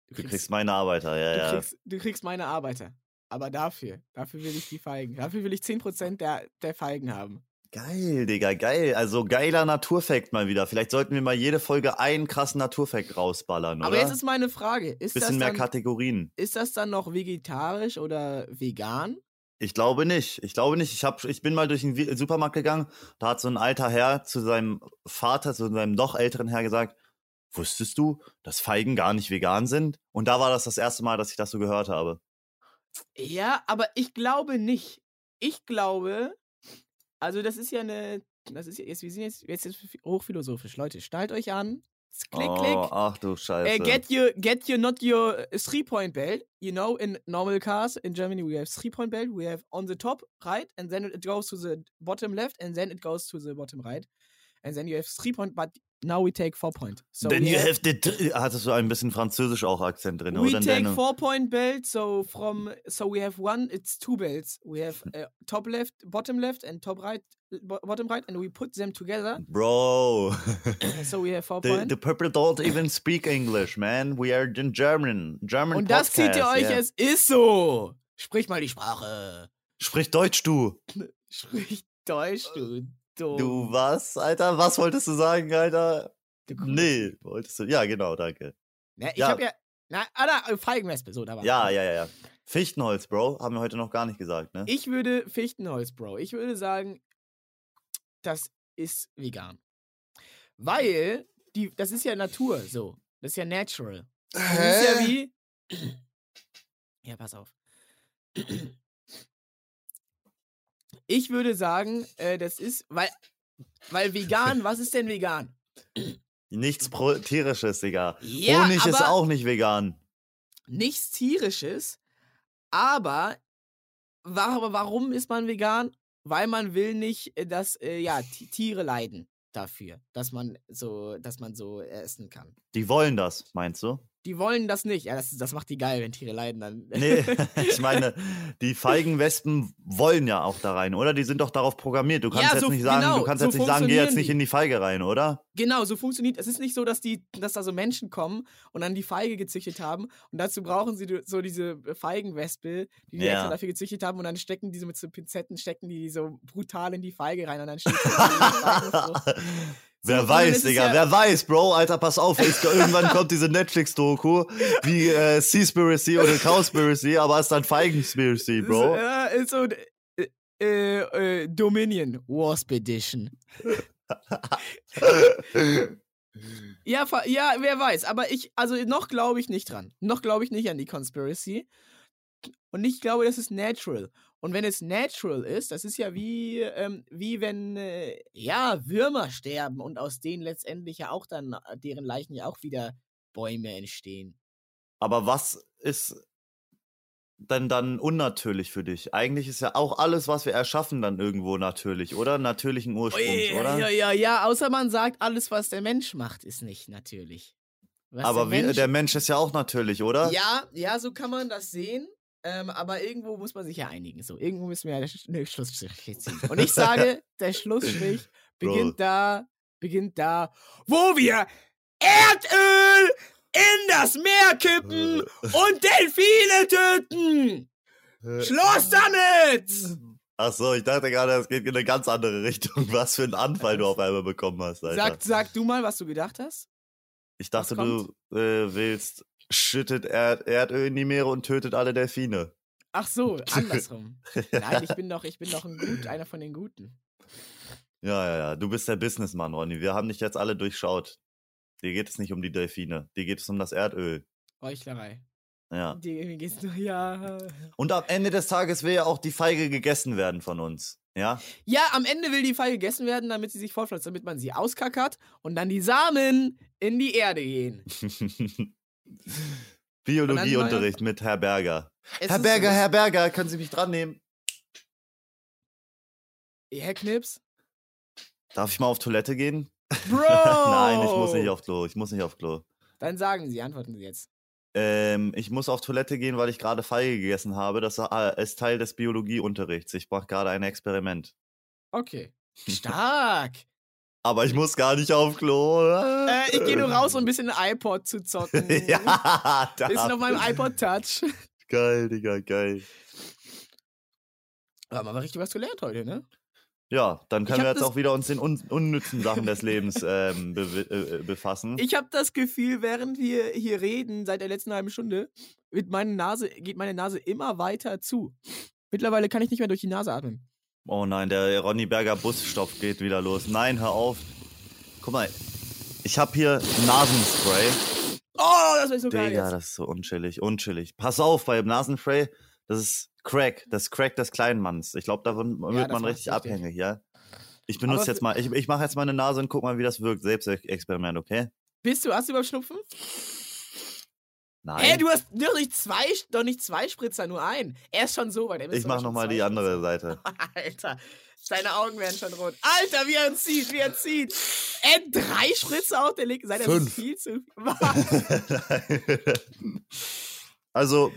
Du kriegst meine Arbeiter, ja, du, ja. kriegst, du kriegst meine Arbeiter. Aber dafür, dafür will ich die Feigen. Dafür will ich 10% der, der Feigen haben. Geil, Digga, geil. Also geiler Naturfact mal wieder. Vielleicht sollten wir mal jede Folge einen krassen Naturfact rausballern, oder? Aber jetzt ist meine Frage, ist das Bisschen mehr dann, Kategorien. Ist das dann noch vegetarisch oder vegan? Ich glaube nicht. Ich glaube nicht. Ich, hab, ich bin mal durch den Supermarkt gegangen. Da hat so ein alter Herr zu seinem Vater, zu seinem noch älteren Herr gesagt, wusstest du, dass Feigen gar nicht vegan sind? Und da war das das erste Mal, dass ich das so gehört habe. Ja, aber ich glaube nicht. Ich glaube, also das ist ja eine, das ist jetzt, wir sind jetzt, jetzt hochphilosophisch. Leute, schnallt euch an. Klick, oh, klick. Ach du Scheiße. Uh, get your get your not your uh, three point belt. You know, in normal cars in Germany we have three point belt. We have on the top right, and then it goes to the bottom left, and then it goes to the bottom right, and then you have three point. But now we take four point. So Then we you have, have the. Hattest du ein bisschen Französisch auch Akzent drin, we oder? In take four point belt. So from so we have one. It's two belts. We have uh, top left, bottom left, and top right, bo bottom right, and we put them together. Bro. So we have four the, point. the people don't even speak English, man. We are in German. German Und das zieht ihr euch, yeah. es ist so. Sprich mal die Sprache. Sprich Deutsch, du. Sprich Deutsch, du dumm. Du was, Alter? Was wolltest du sagen, Alter? Du. Nee, wolltest du. Ja, genau, danke. Ne, ich Ja. hab ja. Na, ah, da, Feigenwespe, so, da war Ja, ja, ja, ja. Fichtenholz, Bro, haben wir heute noch gar nicht gesagt, ne? Ich würde Fichtenholz, Bro. Ich würde sagen, das ist vegan. Weil, die, das ist ja Natur, so. Das ist ja natural. Das ist ja wie. Ja, pass auf. Ich würde sagen, äh, das ist, weil, weil vegan, was ist denn vegan? Nichts Pro tierisches, Digga. Ja, Honig ist auch nicht vegan. nichts tierisches, aber wa- warum ist man vegan? Weil man will nicht, äh, dass äh, ja Ti- Tiere leiden dafür, dass man so, dass man so essen kann. Die wollen das, meinst du? Die wollen das nicht. Ja, das, das macht die geil, wenn Tiere leiden dann. Nee, ich meine, die Feigenwespen wollen ja auch da rein, oder? Die sind doch darauf programmiert. Du kannst Ja, jetzt so- nicht sagen, genau, du kannst so jetzt nicht sagen, geh jetzt nicht in die Feige rein, oder? Genau, so funktioniert. Es ist nicht so, dass die, dass da so Menschen kommen und dann die Feige gezüchtet haben. Und dazu brauchen sie so diese Feigenwespe, die die Ja. extra dafür gezüchtet haben. Und dann stecken die so mit so Pinzetten, stecken die die so brutal in die Feige rein und dann steht so. Wer weiß, ist Digga, ja- wer weiß, Bro, Alter, pass auf, es, irgendwann kommt diese Netflix-Doku wie äh, Seaspiracy oder Cowspiracy, aber es ist dann Feigenspiracy, Bro. Ja, ist so, äh, äh, äh, Dominion Wasp Edition. Ja, ja, wer weiß. Aber ich, also noch glaube ich nicht dran. Noch glaube ich nicht an die Conspiracy. Und ich glaube, das ist natural. Und wenn es natural ist, das ist ja wie, ähm, wie wenn, äh, ja, Würmer sterben und aus denen letztendlich ja auch dann, äh, deren Leichen ja auch wieder Bäume entstehen. Aber was ist denn dann unnatürlich für dich? Eigentlich ist ja auch alles, was wir erschaffen, dann irgendwo natürlich, oder? Natürlichen Ursprungs, ja, oder? ja, ja, ja, außer man sagt, alles, was der Mensch macht, ist nicht natürlich. Was Aber der wie, Mensch der Mensch ist ja auch natürlich, oder? Ja, ja, so kann man das sehen. Ähm, aber irgendwo muss man sich ja einigen. So, irgendwo müssen wir ja eine Schlussstrich ziehen. Und ich sage, der Schlussstrich Bro. beginnt da, beginnt da, wo wir Erdöl in das Meer kippen und Delfine töten. Schluss damit! Ach so, ich dachte gerade, es geht in eine ganz andere Richtung. Was für einen Anfall du auf einmal bekommen hast, Alter. Sag, sag du mal, was du gedacht hast. ich dachte, du äh, willst, schüttet Erd Erdöl in die Meere und tötet alle Delfine. Ach so, andersrum. Nein, ich bin doch, ich bin doch ein Gut, einer von den Guten. Ja, ja, ja. Du bist der Businessmann, Ronny. Wir haben dich jetzt alle durchschaut. Dir geht es nicht um die Delfine. Dir geht es um das Erdöl. Heuchlerei. Ja. Die, mir geht's nur, ja. Und am Ende des Tages will ja auch die Feige gegessen werden von uns. Ja? Ja, am Ende will die Feige gegessen werden, damit sie sich fortpflanzt, damit man sie auskackert und dann die Samen in die Erde gehen. Biologieunterricht mit Herr Berger. Es Herr Berger, Herr Berger, können Sie mich dran nehmen? Herr Knips? Darf ich mal auf Toilette gehen? Bro! Nein, ich muss nicht auf Klo. Ich muss nicht auf Klo. Dann sagen Sie, antworten Sie jetzt. Ähm, ich muss auf Toilette gehen, weil ich gerade Feige gegessen habe. Das äh, ist Teil des Biologieunterrichts. Ich mache gerade ein Experiment. Okay. Stark! Aber ich muss gar nicht auf Klo. äh, ich gehe nur raus, um ein bisschen iPod zu zocken. ja, Bisschen auf da. meinem iPod Touch. Geil, Digga, geil. Wir haben aber richtig was gelernt heute, ne? Ja, dann können wir jetzt auch wieder uns den un unnützen Sachen des Lebens ähm, be äh, befassen. Ich habe das Gefühl, während wir hier reden, seit der letzten halben Stunde, meine Nase, geht meine Nase immer weiter zu. Mittlerweile kann ich nicht mehr durch die Nase atmen. Oh nein, der Ronny Berger Busstopp geht wieder los. Nein, hör auf. Guck mal, ich habe hier Nasenspray. Oh, das wäre so geil. Digga, Jetzt. das ist so unchillig, unchillig. Pass auf, bei dem Nasenspray, das ist Crack, das Crack des kleinen Manns. Ich glaube, davon wird das man richtig süchtig. abhängig, ja? Ich benutze jetzt mal, ich, ich mache jetzt meine Nase und guck mal, wie das wirkt. Selbstexperiment, okay? Bist du, hast du überhaupt Schnupfen? Nein. Hä, du hast doch nicht zwei, doch nicht zwei Spritzer, nur einen. Er ist schon so weit. er ich mach nochmal die andere Spritzer. Seite. Alter, seine Augen werden schon rot. Alter, wie er zieht, wie er zieht. Ey, drei Spritzer auf der linken Seite, das Fünf. ist viel zu Was? also,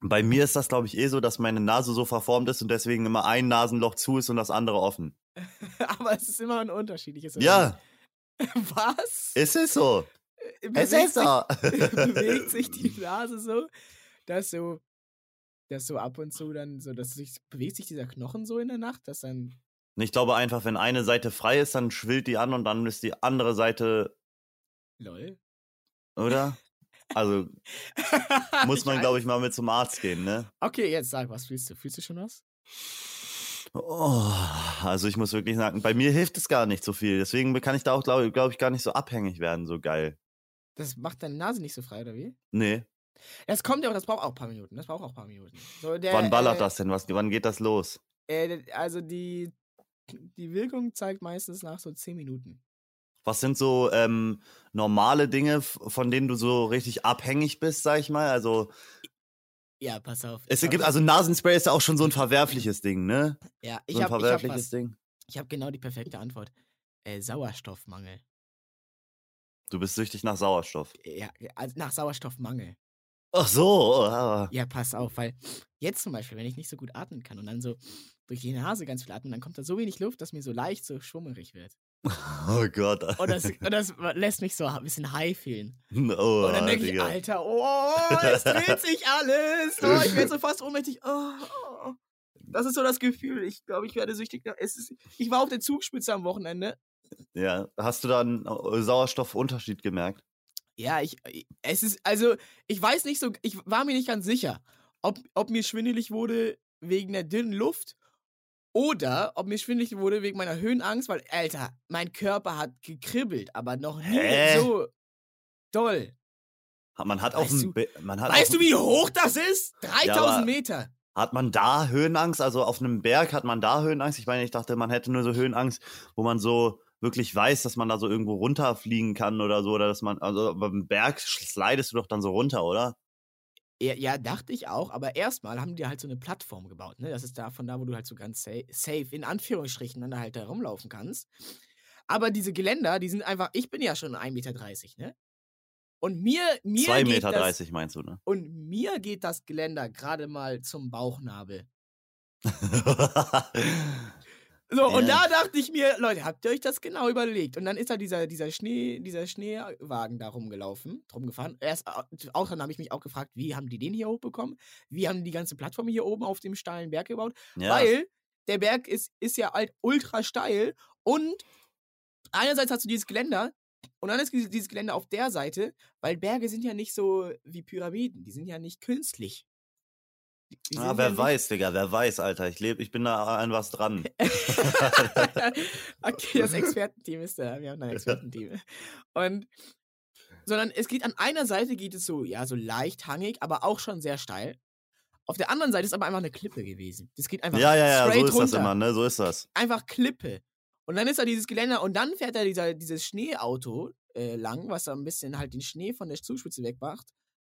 bei mir ist das, glaube ich, eh so, dass meine Nase so verformt ist und deswegen immer ein Nasenloch zu ist und das andere offen. Aber es ist immer ein unterschiedliches. Ja, Was? ist es so. Es Bewegt sich- bewegt sich die Nase so, dass so, dass so ab und zu dann so, dass sich, bewegt sich dieser Knochen so in der Nacht, dass dann, Ich glaube einfach, wenn eine Seite frei ist, dann schwillt die an und dann ist die andere Seite, lol. oder? Also muss man, glaube ich, mal mit zum Arzt gehen, ne? Okay, jetzt sag, was fühlst du? Fühlst du schon was? Oh, also ich muss wirklich sagen, bei mir hilft es gar nicht so viel. Deswegen kann ich da auch, glaube glaub ich, gar nicht so abhängig werden, so geil. Das macht deine Nase nicht so frei, oder wie? Nee. Das kommt ja auch, das braucht auch ein paar Minuten. Das braucht auch ein paar Minuten. So, der, Wann ballert äh, das denn? Was, wann geht das los? Äh, also die, die Wirkung zeigt meistens nach so 10 Minuten. Was sind so ähm, normale Dinge, von denen du so richtig abhängig bist, sag ich mal? Also, Ja, pass auf. es gibt, hab- also Nasenspray ist ja auch schon so ein verwerfliches Ding, ne? ja, So ich ein habe hab verwerfliches was. Ding. Ich habe genau die perfekte Antwort. Äh, Sauerstoffmangel. Du bist süchtig nach Sauerstoff. Ja, also nach Sauerstoffmangel. Ach so. ah. Ja, pass auf, weil jetzt zum Beispiel, wenn ich nicht so gut atmen kann und dann so durch die Nase ganz viel atmen, dann kommt da so wenig Luft, dass mir so leicht so schwummerig wird. Oh Gott. Und das, und das lässt mich so ein bisschen high fühlen. Oh, Und dann denke ich. Alter, oh, es dreht sich alles. Oh, ich werde so fast ohnmächtig. Oh, oh. Das ist so das Gefühl. Ich glaube, ich werde süchtig. ist, ich war auf der Zugspitze am Wochenende Ja, hast du da einen äh, Sauerstoffunterschied gemerkt? Ja, ich, ich- es ist, also, ich weiß nicht so, ich war mir nicht ganz sicher, ob, ob mir schwindelig wurde wegen der dünnen Luft oder ob mir schwindelig wurde wegen meiner Höhenangst, weil, Alter, mein Körper hat gekribbelt, aber noch nie Hä? so doll. Man hat auf Weißt dem du- man hat Weißt auf du, wie hoch das ist? 3000 aber- Meter. Hat man da Höhenangst? Also auf einem Berg hat man da Höhenangst? Ich meine, ich dachte, man hätte nur so Höhenangst, wo man so wirklich weiß, dass man da so irgendwo runterfliegen kann oder so, oder dass man, also beim Berg slidest du doch dann so runter, oder? Ja, ja, dachte ich auch, aber erstmal haben die halt so eine Plattform gebaut, ne? Das ist da von da, wo du halt so ganz safe, in Anführungsstrichen dann da halt da rumlaufen kannst. Aber diese Geländer, die sind einfach, ich bin ja schon 1,30 Meter, ne? Und mir, mir 2,30 geht Meter das, meinst du, ne? und mir geht das Geländer gerade mal zum Bauchnabel. So, und da dachte ich mir, Leute, habt ihr euch das genau überlegt? Und dann ist da dieser, dieser Schnee, dieser Schneewagen da rumgelaufen, rumgefahren. Erst au- auch dann habe ich mich auch gefragt, wie haben die den hier hochbekommen? Wie haben die ganze Plattform hier oben auf dem steilen Berg gebaut? ja. Weil der Berg ist, ist ja halt ultra steil und einerseits hast du dieses Geländer und dann ist dieses Geländer auf der Seite, weil Berge sind ja nicht so wie Pyramiden, die sind ja nicht künstlich. Ah, ja wer nicht- weiß, Digga, wer weiß, Alter. Ich lebe, ich bin da an was dran. okay, das Expertenteam ist da. Wir haben ein Expertenteam. Und sondern es geht an einer Seite geht es so, ja, so leicht hangig, aber auch schon sehr steil. Auf der anderen Seite ist aber einfach eine Klippe gewesen. Das geht einfach Ja, ja, ja, so ist runter. das immer, ne? So ist das. Einfach Klippe. Und dann ist da dieses Geländer und dann fährt da dieser, dieses Schneeauto äh, lang, was da ein bisschen halt den Schnee von der Zugspitze wegmacht.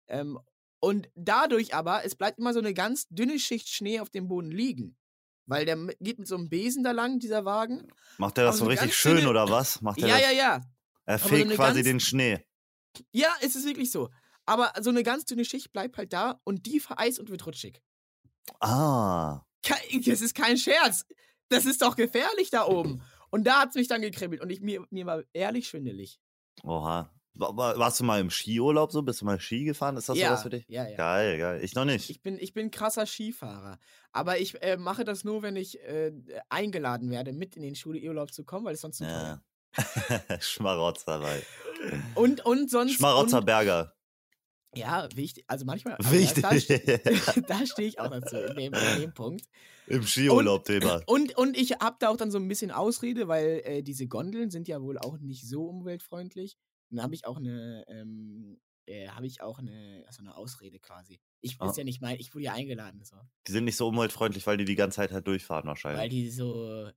Ähm, und dadurch aber, es bleibt immer so eine ganz dünne Schicht Schnee auf dem Boden liegen. Weil der geht mit so einem Besen da lang, dieser Wagen. Macht er Aber das so so richtig schön dünne- oder was? Macht er Ja, das? ja, ja. Er so fegt eine quasi ganz- den Schnee. Ja, es ist wirklich so. Aber so eine ganz dünne Schicht bleibt halt da und die vereist und wird rutschig. Ah. Das ist kein Scherz. Das ist doch gefährlich da oben. Und da hat es mich dann gekribbelt und ich, mir, mir war ehrlich schwindelig. Oha. Wa- wa- Warst du mal im Skiurlaub so? Bist du mal Ski gefahren? Ist das ja, sowas für dich? ja, ja. Geil, geil. Ich noch nicht. Ich bin, ich bin krasser Skifahrer. Aber ich äh, mache das nur, wenn ich äh, eingeladen werde, mit in den Schulurlaub zu kommen, weil es sonst zu ja. Schmarotzer, weil. Und, und sonst. Schmarotzer und, Berger. Ja, wichtig. Also manchmal. also Wichtig. Da, da, ste- da stehe ich auch dazu, in dem, in dem Punkt. Im Skiurlaub-Thema. Und, und ich habe da auch dann so ein bisschen Ausrede, weil äh, diese Gondeln sind ja wohl auch nicht so umweltfreundlich. Und dann habe ich auch eine, ähm, äh, habe ich auch eine, also eine Ausrede quasi. Ich Ah. ist ja nicht mein, ich wurde ja eingeladen, so. Die sind nicht so umweltfreundlich, weil die die ganze Zeit halt durchfahren Weil wahrscheinlich. die so,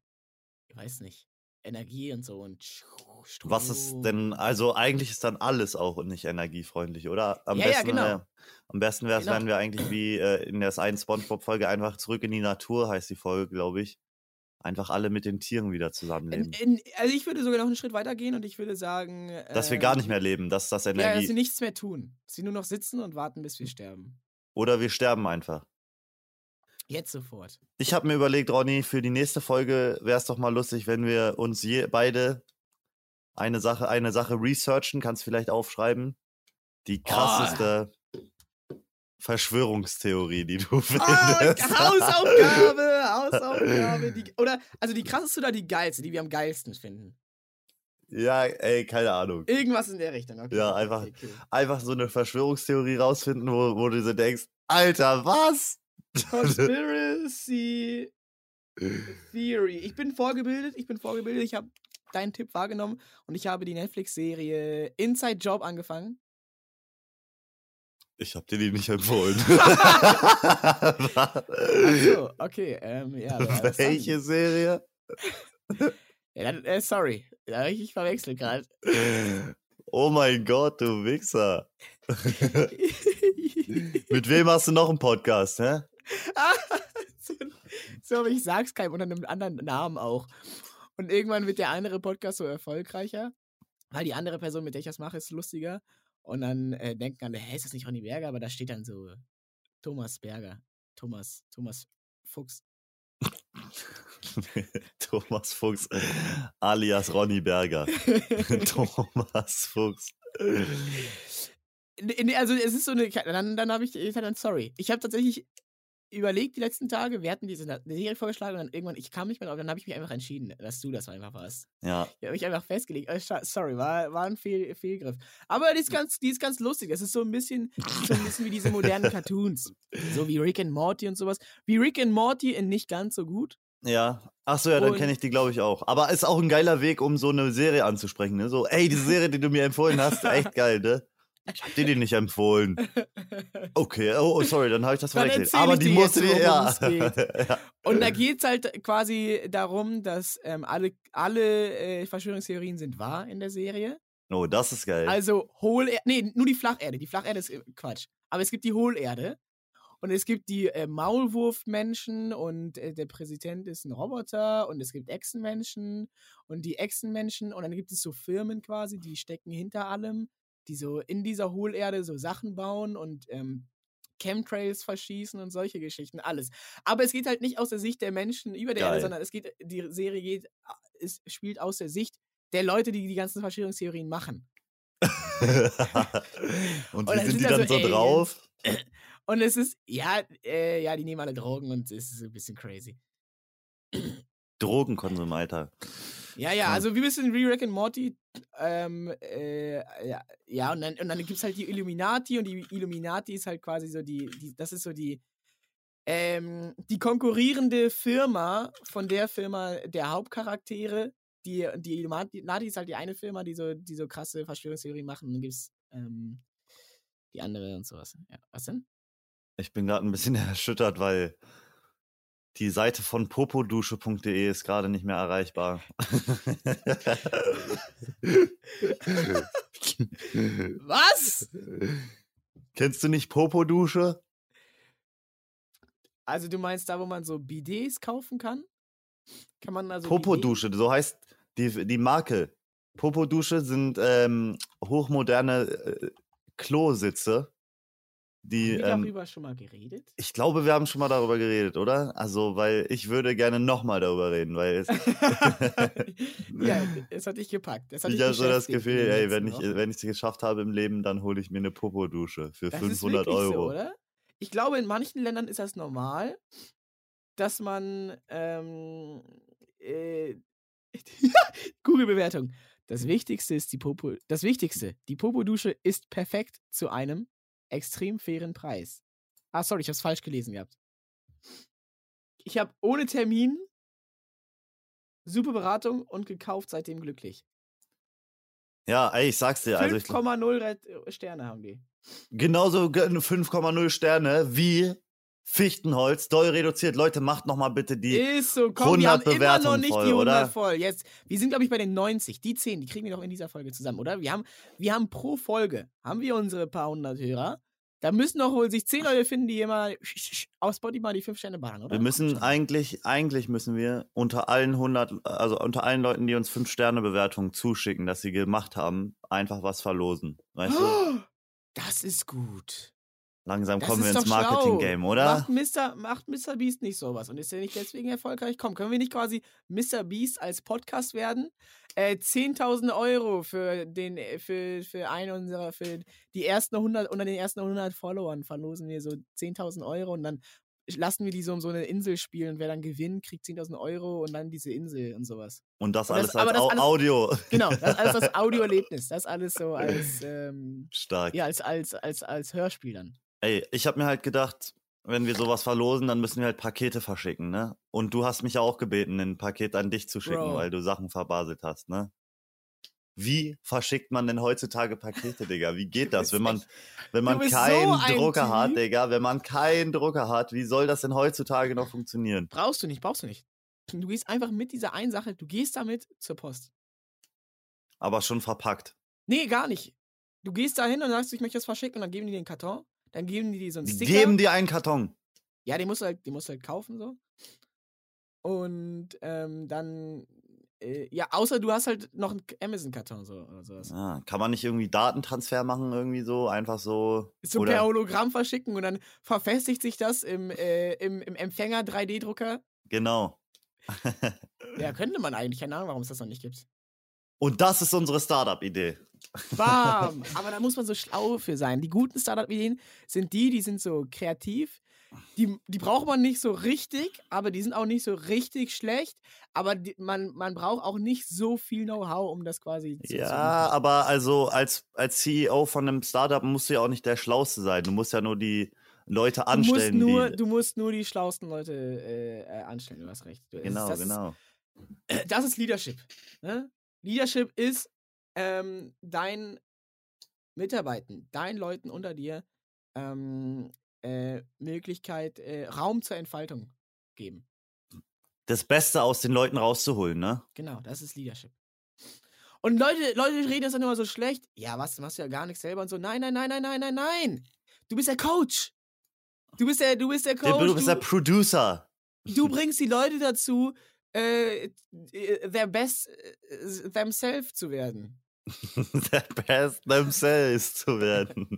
ich weiß nicht, Energie und so und Strom. Was ist denn, also eigentlich ist dann alles auch nicht energiefreundlich, oder? Am Ja, ja, besten, genau. äh, am besten wäre es, Genau. wenn wir eigentlich wie äh, in der einen Spongebob-Folge einfach zurück in die Natur, heißt die Folge, glaube ich. Einfach alle mit den Tieren wieder In, zusammenleben. in, also ich würde sogar noch einen Schritt weiter gehen und ich würde sagen, dass wir äh, gar nicht mehr leben, dass das Ja, dass Energie. sie nichts mehr tun. Dass sie nur noch sitzen und warten, bis wir sterben. oder wir sterben einfach. Jetzt sofort. Ich habe mir überlegt, Ronny, für die nächste Folge wäre es doch mal lustig, wenn wir uns je, beide eine Sache, eine Sache researchen. Kannst vielleicht aufschreiben. Die Oh. krasseste Verschwörungstheorie, die du Oh, findest. Hausaufgabe, Hausaufgabe. Die, oder, also die krasseste oder die geilste, die wir am geilsten finden. ja, ey, keine Ahnung. Irgendwas in der Richtung. Okay, Ja, einfach- okay, okay. Einfach so eine Verschwörungstheorie rausfinden, wo, wo du so denkst, Alter, was? Conspiracy Theory. Ich bin vorgebildet, ich bin vorgebildet. Ich habe deinen Tipp wahrgenommen und ich habe die Netflix-Serie Inside Job angefangen. Ich hab dir die nicht empfohlen. Achso, okay. Ähm, ja, Welche? Serie? Ja, dann, äh, sorry, da habe ich mich verwechselt gerade. Oh mein Gott, du Wichser. Mit wem hast du noch einen Podcast, hä? so, so, ich sag's keinem unter einem anderen Namen auch. Und irgendwann wird der andere Podcast so erfolgreicher, weil die andere Person, mit der ich das mache, ist lustiger. Und dann äh, denken alle, hä, ist das nicht Ronny Berger? Aber da steht dann so Thomas Berger. Thomas, Thomas Fuchs. Thomas Fuchs, alias Ronny Berger. Thomas Fuchs. Also es ist so eine, dann, dann habe ich, ich dann sorry. Ich habe tatsächlich überlegt die letzten Tage, wir hatten diese Serie vorgeschlagen und dann irgendwann, ich kam nicht mehr drauf, dann habe ich mich einfach entschieden, dass du das einfach warst. Ja. Ich habe mich einfach festgelegt. Scha- Sorry, war, war ein Fehl, Fehlgriff. Aber die ist, ganz, die ist ganz lustig. Das ist so ein bisschen, so ein bisschen wie diese modernen Cartoons. So wie Rick and Morty und sowas. Wie Rick and Morty in nicht ganz so gut. Ja. Ach so, ja, dann kenne ich die, glaube ich, auch. Aber ist auch ein geiler Weg, um so eine Serie anzusprechen, ne? So, ey, diese Serie, die du mir empfohlen hast, echt geil, ne? Ich hab dir die nicht empfohlen. Okay, oh, oh, sorry, dann habe ich das verwechselt. Aber die musste dir, ja. ja. Und da geht es halt quasi darum, dass ähm, alle, alle äh, Verschwörungstheorien sind wahr in der Serie. Oh, das ist geil. Also Hohlerde, nee, nur die Flacherde. Die Flacherde ist äh, Quatsch. Aber es gibt die Hohlerde und es gibt die äh, Maulwurfmenschen und äh, der Präsident ist ein Roboter und es gibt Echsenmenschen und die Echsenmenschen und dann gibt es so Firmen quasi, die stecken hinter allem, die so in dieser Hohlerde so Sachen bauen und ähm, Chemtrails verschießen und solche Geschichten, alles. Aber es geht halt nicht aus der Sicht der Menschen über der Erde, Geil. sondern es geht, die Serie geht, es spielt aus der Sicht der Leute, die die ganzen Verschwörungstheorien machen. Und Und wie sind die da dann so so drauf? Und es ist, ja, äh, ja, die nehmen alle Drogen und es ist ein bisschen crazy. Drogenkonsum, Alter. Ja, ja, also wie bisschen wie Rick and Morty. Ähm, äh, ja, ja, und dann, und dann gibt es halt die Illuminati und die Illuminati ist halt quasi so die, die das ist so die, ähm, die konkurrierende Firma von der Firma der Hauptcharaktere. Die, die Illuminati ist halt die eine Firma, die so, die so krasse Verschwörungstheorien machen. Und dann gibt es ähm, die andere und sowas. Ja, was denn? Ich bin gerade ein bisschen erschüttert, weil die Seite von popodusche.de ist gerade nicht mehr erreichbar. Was? Kennst du nicht Popodusche? Also du meinst da, wo man so Bidets kaufen kann? Kann man also Popodusche, so heißt die, die Marke. Popodusche sind ähm, hochmoderne äh, Klositze. Die, Haben wir ähm, darüber schon mal geredet? ich glaube, wir haben schon mal darüber geredet, oder? Also, weil ich würde gerne nochmal darüber reden, weil es, ja, es hat dich gepackt. Ich habe so das Gefühl, ey, wenn ich wenn ich es geschafft habe im Leben, dann hole ich mir eine Popodusche für Das ist 500 wirklich Euro. So, oder? Ich glaube, in manchen Ländern ist das normal, dass man ähm, äh, Google-Bewertung. Das Wichtigste ist die Popo. Das Wichtigste, die Popo-Dusche ist perfekt zu einem extrem fairen Preis. Ah, sorry, ich hab's falsch gelesen gehabt. Ich habe ohne Termin super Beratung und gekauft, seitdem glücklich. Ja, ey, ich sag's dir, also ich, 5,0 Red- Sterne haben die. genauso ge- 5,0 Sterne wie Fichtenholz, doll reduziert. Leute, macht noch mal bitte die. Ist so, komm, wir haben 100 immer noch Bewertungen nicht voll, die 100 oder? voll. Jetzt, wir sind, glaube ich, bei den 90. Die 10, die kriegen wir doch in dieser Folge zusammen, oder? Wir haben, wir haben pro Folge, haben wir unsere paar hundert Hörer. Da müssen doch wohl sich 10 Leute finden, die mal auf Spotify mal die 5 Sterne ballern, oder? Wir müssen eigentlich, eigentlich müssen wir unter allen 100, also unter allen Leuten, die uns 5-Sterne-Bewertungen zuschicken, dass sie gemacht haben, einfach was verlosen. Weißt du? Das ist gut. Langsam Das kommen wir ins. Marketing-Game, oder? Macht Mr., macht Mr. Beast nicht sowas und ist er nicht deswegen erfolgreich? Komm, können wir nicht quasi Mr. Beast als Podcast werden? Äh, 10.000 Euro für den, für, für einen unserer, für die ersten 100, unter den ersten 100 Followern verlosen wir so 10.000 Euro und dann lassen wir die so um so eine Insel spielen. Wer dann gewinnt, kriegt 10.000 Euro und dann diese Insel und sowas. Und das Und das- alles aber als das alles- Audio. Genau, das alles das Audioerlebnis. Das alles so als, ähm, Stark. ja, als, als, als, als Hörspiel dann. Ey, ich habe mir halt gedacht, wenn wir sowas verlosen, dann müssen wir halt Pakete verschicken, ne? Und du hast mich ja auch gebeten, ein Paket an dich zu schicken, Bro. weil du Sachen verbaselt hast, ne? Wie verschickt man denn heutzutage Pakete, Digga? Wie geht das, wenn man, wenn man so keinen ein Drucker hat, Typ. Digga? Wenn man keinen Drucker hat, wie soll das denn heutzutage noch funktionieren? Brauchst du nicht, brauchst du nicht. Du gehst einfach mit dieser einen Sache, du gehst damit zur Post. Aber schon verpackt. Nee, gar nicht. Du gehst da hin und sagst, ich möchte das verschicken und dann geben die den Karton. Dann geben die dir so einen Die Sticker. geben dir einen Karton. ja, den musst du halt, den musst du halt kaufen so. Und ähm, dann, äh, ja, außer du hast halt noch einen Amazon-Karton so oder sowas. Ah, kann man nicht irgendwie Datentransfer machen, irgendwie so? Einfach so. So oder- per Hologramm verschicken und dann verfestigt sich das im, äh, im, im Empfänger 3D-Drucker. Genau. Ja, könnte man eigentlich. Keine Ahnung, warum es das noch nicht gibt. Und das ist unsere Startup-Idee. Bam! Aber da muss man so schlau für sein. Die guten Startup-Ideen sind die, die sind so kreativ. Die, die braucht man nicht so richtig, aber die sind auch nicht so richtig schlecht. Aber die, man, man braucht auch nicht so viel Know-how, um das quasi zu, zu Ja, machen. aber also als, als CEO von einem Startup musst du ja auch nicht der Schlauste sein. Du musst ja nur die Leute Du musst, anstellen, nur, die. du musst nur die schlausten Leute äh, äh, anstellen, du hast recht. Du- Genau, das genau. Ist, das ist Leadership. Ne? Leadership ist ähm, dein Mitarbeiten, deinen Leuten unter dir ähm, äh, Möglichkeit, äh, Raum zur Entfaltung geben. Das Beste aus den Leuten rauszuholen, ne? Genau, das ist Leadership. Und Leute, Leute reden das dann immer so schlecht. Ja, was, du machst ja gar nichts selber und so. Nein, nein, nein, nein, nein, nein, nein. Du bist der Coach. Du bist der, du bist der Coach. Du bist der du, Producer. du bringst die Leute dazu, äh, äh, their best äh, themselves zu werden. der Best themselves zu werden.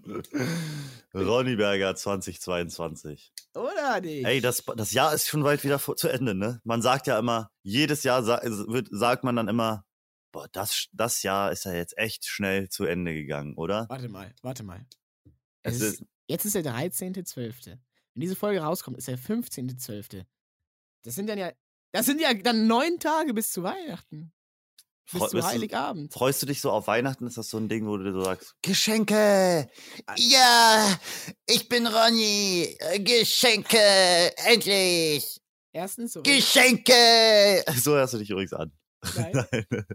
Ronny Berger 2022. Oder nicht? Ey, das, das Jahr ist schon bald wieder vor, zu Ende, ne? Man sagt ja immer, jedes Jahr sa wird, sagt man dann immer, boah, das, das Jahr ist ja jetzt echt schnell zu Ende gegangen, oder? Warte mal, warte mal. Ist, ist- jetzt ist der 13.12. Wenn diese Folge rauskommt, ist der 15.12. Das sind dann ja, das sind ja dann neun Tage bis zu Weihnachten. Bis Freu- zu bist du- Heiligabend. Freust du dich so auf Weihnachten? Ist das so ein Ding, wo du so sagst, Geschenke! Ja, ich bin Ronny! Geschenke! Endlich! Erstens, so, Geschenke! So hörst du dich übrigens an. Nein.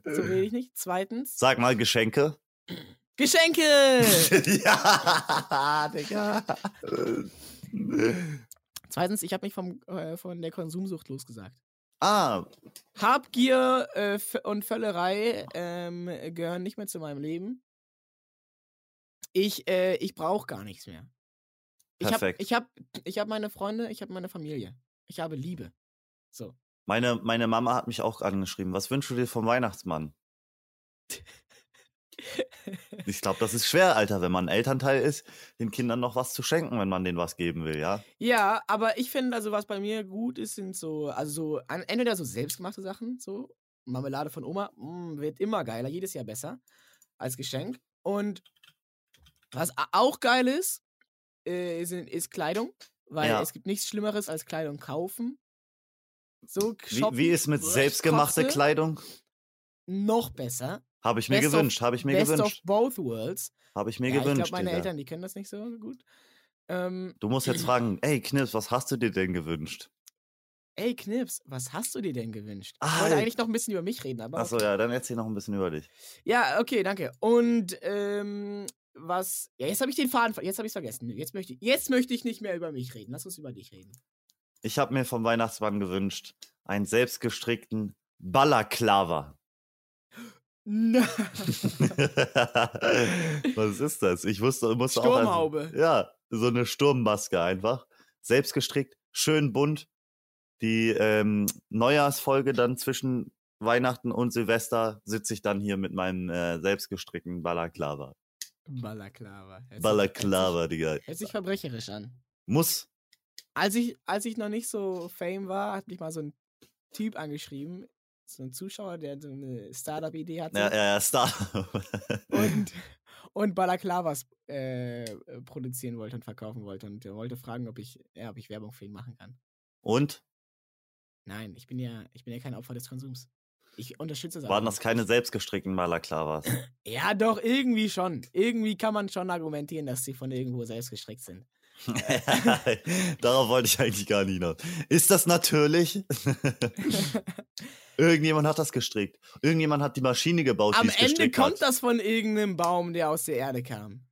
so rede ich nicht. Zweitens, Sag mal Geschenke. Geschenke! ja, Digga. Zweitens, ich habe mich vom, äh, von der Konsumsucht losgesagt. Ah, Habgier äh, und Völlerei ähm, gehören nicht mehr zu meinem Leben. Ich, äh, ich brauche gar nichts mehr. Ich habe ich hab, ich hab meine Freunde, ich habe meine Familie. Ich habe Liebe. So. meine, meine Mama hat mich auch angeschrieben. Was wünschst du dir vom Weihnachtsmann? Ich glaube, das ist schwer, Alter, wenn man ein Elternteil ist, den Kindern noch was zu schenken, wenn man denen was geben will, ja? Ja, aber ich finde, also was bei mir gut ist, sind so, also so, entweder so selbstgemachte Sachen, so Marmelade von Oma, mm, wird immer geiler, jedes Jahr besser als Geschenk. Und was auch geil ist, äh, sind, ist Kleidung, weil Ja. es gibt nichts Schlimmeres als Kleidung kaufen. So Wie, shoppen, wie ist mit selbstgemachter Kleidung? Noch besser. Habe ich mir Best of- gewünscht, habe ich mir Best of gewünscht. both worlds. Habe ich mir ja, ich gewünscht. glaube, meine Digga. Eltern, die können das nicht so gut. Ähm, Du musst jetzt fragen, ey Knips, was hast du dir denn gewünscht? ey, Knips, was hast du dir denn gewünscht? Ah, ich wollte ja. eigentlich noch ein bisschen über mich reden, aber. Achso, ja, dann erzähl noch ein bisschen über dich. Ja, okay, danke. Und ähm, was. Ja, jetzt habe ich den Faden. Jetzt habe ich vergessen. Jetzt möchte, ich, jetzt möchte ich nicht mehr über mich reden. Lass uns über dich reden. Ich habe mir vom Weihnachtsmann gewünscht, einen selbstgestrickten Balaklava. Was ist das? Ich wusste, musste auch. erst- Sturmhaube. Ja, so eine Sturmmaske einfach. Selbst gestrickt, schön bunt. Die ähm, Neujahrsfolge dann zwischen Weihnachten und Silvester sitze ich dann hier mit meinem äh, selbstgestrickten Balaklava. Balaklava. Hört Balaklava, Digga. Hört sich, hört sich verbrecherisch an. Muss. Als ich, als ich noch nicht so fame war, hat mich mal so ein Typ angeschrieben. So ein Zuschauer, der so eine Startup-Idee hatte. Ja, ja, ja, Star. und, und Balaklavas äh, produzieren wollte und verkaufen wollte. Und er wollte fragen, ob ich, ja, ob ich Werbung für ihn machen kann. Und? Nein, ich bin ja, ich bin ja kein Opfer des Konsums. Ich unterstütze das. Waren das keine selbstgestrickten Balaklavas? Ja, doch, irgendwie schon. Irgendwie kann man schon argumentieren, dass sie von irgendwo selbst gestrickt sind. Darauf wollte ich eigentlich gar nicht hinaus. Ist das natürlich? Irgendjemand hat das gestrickt. Irgendjemand hat die Maschine gebaut, Am die es Ende gestrickt kommt hat. das von irgendeinem Baum, der aus der Erde kam.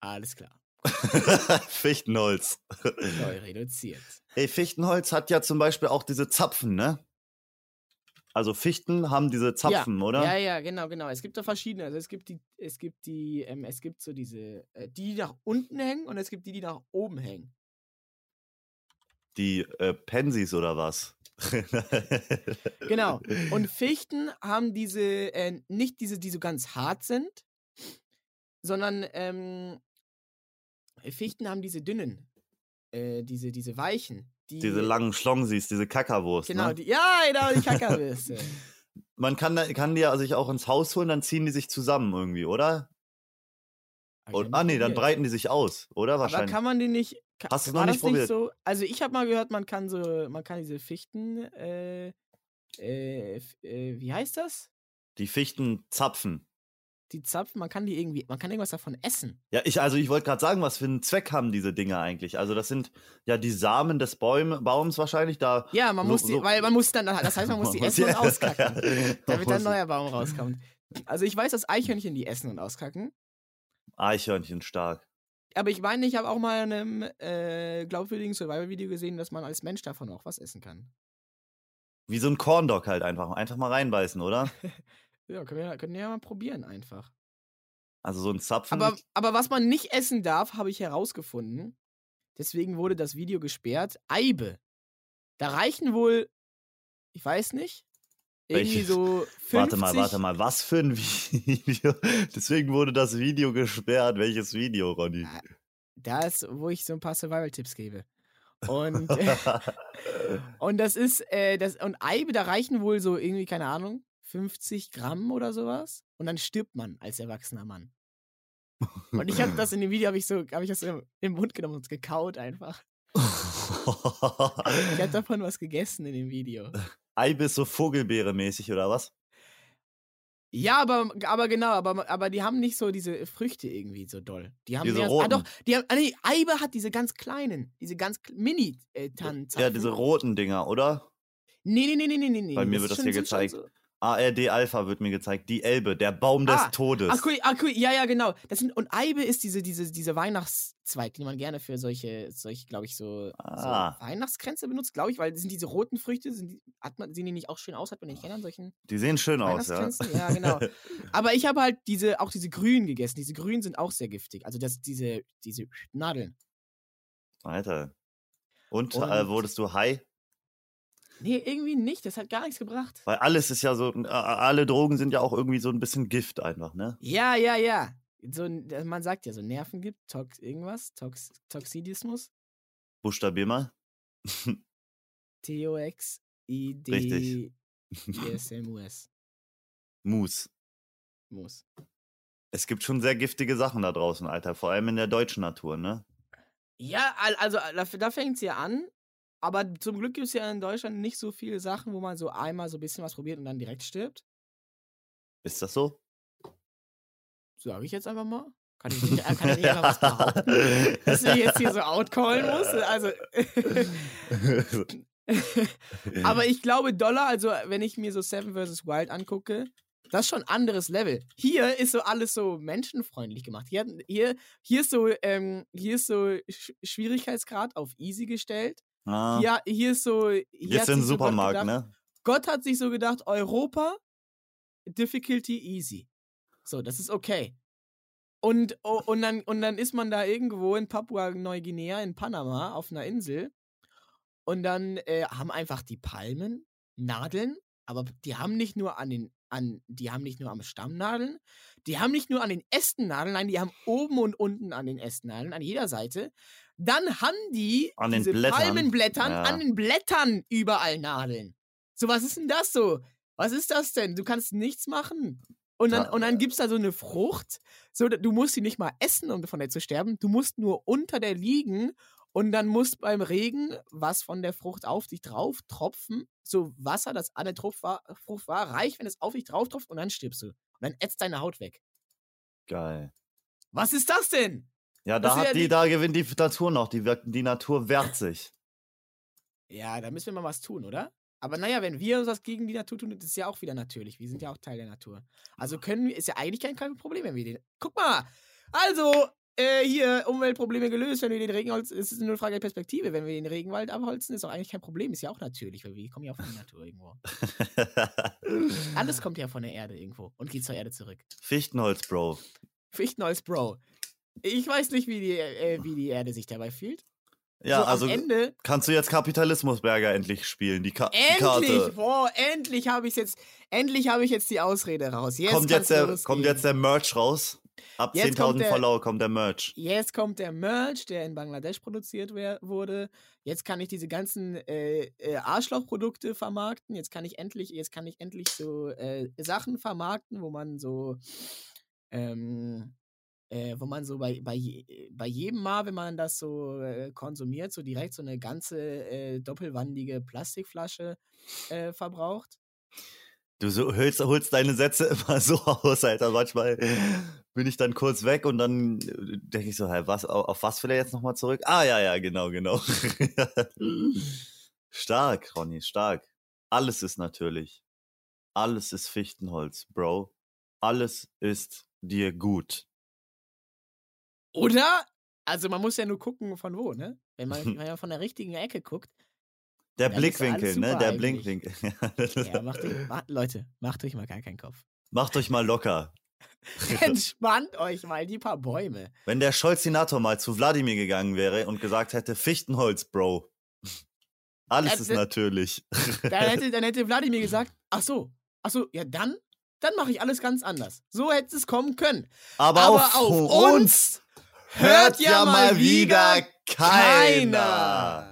Alles klar. Fichtenholz. Neu reduziert. Ey, Fichtenholz hat ja zum Beispiel auch diese Zapfen, ne? Also Fichten haben diese Zapfen, ja, oder? Ja, ja, genau, genau. Es gibt da verschiedene. Also es gibt die, es gibt die, ähm, es gibt so diese, äh, die, die nach unten hängen und es gibt die, die nach oben hängen. Die äh, Pensis oder was? Genau. Und Fichten haben diese, äh, nicht diese, die so ganz hart sind, sondern ähm, Fichten haben diese dünnen, äh, diese, diese weichen. Die, diese langen Schlongsis, diese Kackerwurst. Genau, ne? die, ja, genau, die Kackerwürste. Man kann, da- kann die ja sich auch ins Haus holen, dann ziehen die sich zusammen irgendwie, oder? Und, ah, nee, dann probiert. breiten die sich aus, oder? Aber Wahrscheinlich. kann man die nicht. Ka Hast du's war noch nicht das nicht probiert? so? Also ich habe mal gehört, man kann so, man kann diese Fichten, äh, äh, äh, wie heißt das? Die Fichten zapfen. Die Zapfen, man kann die irgendwie, man kann irgendwas davon essen. Ja, ich, also ich wollte gerade sagen, was für einen Zweck haben diese Dinger eigentlich? Also das sind ja die Samen des Bäum, Baums wahrscheinlich, da. Ja, man So- muss die, so- weil man muss dann, das heißt, man muss die essen und auskacken, damit dann ein neuer Baum rauskommt. Also ich weiß, dass Eichhörnchen die essen und auskacken. Eichhörnchen stark. Aber ich meine, ich habe auch mal in einem äh, glaubwürdigen Survival-Video gesehen, dass man als Mensch davon auch was essen kann. Wie so ein Corndog halt einfach. Einfach mal reinbeißen, oder? Ja, können wir, können wir ja mal probieren einfach. Also so ein Zapfen. Aber, aber was man nicht essen darf, habe ich herausgefunden. Deswegen wurde das Video gesperrt. Eibe. Da reichen wohl, ich weiß nicht, irgendwie so 50. Warte mal, warte mal, was für ein Video? Deswegen wurde das Video gesperrt. Welches Video, Ronny? Ah, Da ist, wo ich so ein paar Survival-Tipps gebe. Und, und das ist, äh, das, und Eibe, da reichen wohl so irgendwie, keine Ahnung, 50 Gramm oder sowas. Und dann stirbt man als erwachsener Mann. Und ich habe das in dem Video, habe ich so, habe ich das im, im Mund genommen und gekaut einfach. Ich habe davon was gegessen in dem Video. Eibis so Vogelbeere-mäßig, oder was? Ja, aber, aber genau, aber, aber die haben nicht so diese Früchte irgendwie so doll. Die haben Diese mehr, ah roten. doch, die haben, ah, nee, Eibe hat diese ganz kleinen, diese ganz mini äh, Tannenzapfen. Ja, diese roten Dinger, oder? Nee, nee, nee, nee, nee, nee. Bei mir ist wird das hier gezeigt. So. ARD Alpha wird mir gezeigt. Die Elbe, der Baum des Ah, Todes. Ach cool, ach cool, ja, ja, genau. Das sind, und Eibe ist diese, diese, diese Weihnachtszweig, die man gerne für solche, solche glaube ich, so, Ah. so Weihnachtskränze benutzt, glaube ich, weil sind diese roten Früchte, sind die, hat man, sehen die nicht auch schön aus, hat man nicht an solchen Die sehen schön aus, ja. Ja, genau. Aber ich habe halt diese, auch diese grünen gegessen. Diese grünen sind auch sehr giftig. Also das, diese, diese Nadeln. Alter. Und, Und- äh, wurdest du high? Nee, irgendwie nicht. Das hat gar nichts gebracht. Weil alles ist ja so, äh, alle Drogen sind ja auch irgendwie so ein bisschen Gift einfach, ne? Ja, ja, ja. So, äh, man sagt ja so Nerven gibt, Tox, irgendwas, Tox, Toxidismus, Buchstabier mal. T-O-X-I-D-I-S-M-U-S. Mus. Muss. Es gibt schon sehr giftige Sachen da draußen, Alter. Vor allem in der deutschen Natur, ne? Ja, al- also da, da fängt es ja an. Aber zum Glück gibt es ja in Deutschland nicht so viele Sachen, wo man so einmal so ein bisschen was probiert und dann direkt stirbt. Ist das so? Sage ich jetzt einfach mal. Kann ich nicht, äh, kann ich nicht einfach was behaupten? Dass ich jetzt hier so outcallen muss. Also. Aber ich glaube, Dollar, also wenn ich mir so Seven vs. Wild angucke, das ist schon ein anderes Level. Hier ist so alles so menschenfreundlich gemacht. Hier, hier, hier ist so, ähm, hier ist so Sch Schwierigkeitsgrad auf easy gestellt. Ah, Hier, hier ist so. Hier jetzt in sich so Gott Supermarkt, gedacht, ne? Gott hat sich so gedacht, Europa, Difficulty easy. So, das ist okay. Und, oh, und, dann, und dann ist man da irgendwo in Papua-Neuguinea, in Panama, auf einer Insel. Und dann äh, haben einfach die Palmen Nadeln, aber die haben nicht nur an den, an, die haben nicht nur am Stamm Nadeln, die haben nicht nur an den Ästen Nadeln, nein, die haben oben und unten an den Ästen Nadeln, an jeder Seite. Dann haben die An den diese Blättern. Palmenblättern Ja. an den Blättern überall Nadeln. So, was ist denn das so? Was ist das denn? Du kannst nichts machen. Und dann, Ja, und dann gibt es da so eine Frucht. So, du musst sie nicht mal essen, um von der zu sterben. Du musst nur unter der liegen und dann muss beim Regen was von der Frucht auf dich drauf tropfen. So Wasser, das an der Tropf war, Frucht war, reicht, wenn es auf dich drauf tropft und dann stirbst du. Und dann ätzt deine Haut weg. Geil. Was ist das denn? Ja, da hat ja die, da gewinnt die Natur noch. Die, die Natur wehrt sich. Ja, da müssen wir mal was tun, oder? Aber naja, wenn wir uns was gegen die Natur tun, das ist ja auch wieder natürlich. Wir sind ja auch Teil der Natur. Also können wir, ist ja eigentlich kein, kein Problem, wenn wir den. Guck mal! Also, äh, hier, Umweltprobleme gelöst, wenn wir den Regenholz, es ist nur eine Frage der Perspektive. Wenn wir den Regenwald abholzen, ist auch eigentlich kein Problem, ist ja auch natürlich, weil wir kommen ja auch von der Natur irgendwo. Alles kommt ja von der Erde irgendwo und geht zur Erde zurück. Fichtenholz, Bro. Fichtenholz, Bro. Ich weiß nicht, wie die, äh, wie die Erde sich dabei fühlt. Ja, so, also Ende, kannst du jetzt Kapitalismusberger endlich spielen. Die, Ka die endlich, Karte. boah, endlich habe ich jetzt, endlich habe ich jetzt die Ausrede raus. Jetzt kommt, jetzt der, kommt jetzt der Merch raus. Ab Jetzt kommt 10.000 der- Follower kommt der Merch. Jetzt kommt der Merch, der in Bangladesch produziert wurde. Jetzt kann ich diese ganzen äh, äh, Arschlochprodukte vermarkten. Jetzt kann ich endlich, jetzt kann ich endlich so äh, Sachen vermarkten, wo man so, ähm, äh, wo man so bei, bei, je- bei jedem Mal, wenn man das so äh, konsumiert, so direkt so eine ganze äh, doppelwandige Plastikflasche äh, verbraucht. Du so, holst, holst deine Sätze immer so aus, Alter. Manchmal bin ich dann kurz weg und dann denke ich so, hey, was, auf was will er jetzt nochmal zurück? Ah, ja, ja, genau, genau. stark, Ronny, stark. Alles ist natürlich. Alles ist Fichtenholz, Bro. Alles ist dir gut. Oder? Also man muss ja nur gucken, von wo, ne? Wenn man, wenn man von der richtigen Ecke guckt. Der Blickwinkel, ne? Der eigentlich. Blinkwinkel. Ja, macht euch, ma- Leute, macht euch mal gar keinen Kopf. Macht euch mal locker. Entspannt euch mal die paar Bäume. Wenn der Scholzinator mal zu Wladimir gegangen wäre und gesagt hätte, Fichtenholz, Bro. Alles Das- ist natürlich. Dann hätte, dann hätte Wladimir gesagt, ach so, ach so, ja dann, dann mache ich alles ganz anders. So hätte es kommen können. Aber, Aber auf, auf uns hört ja mal wieder keiner.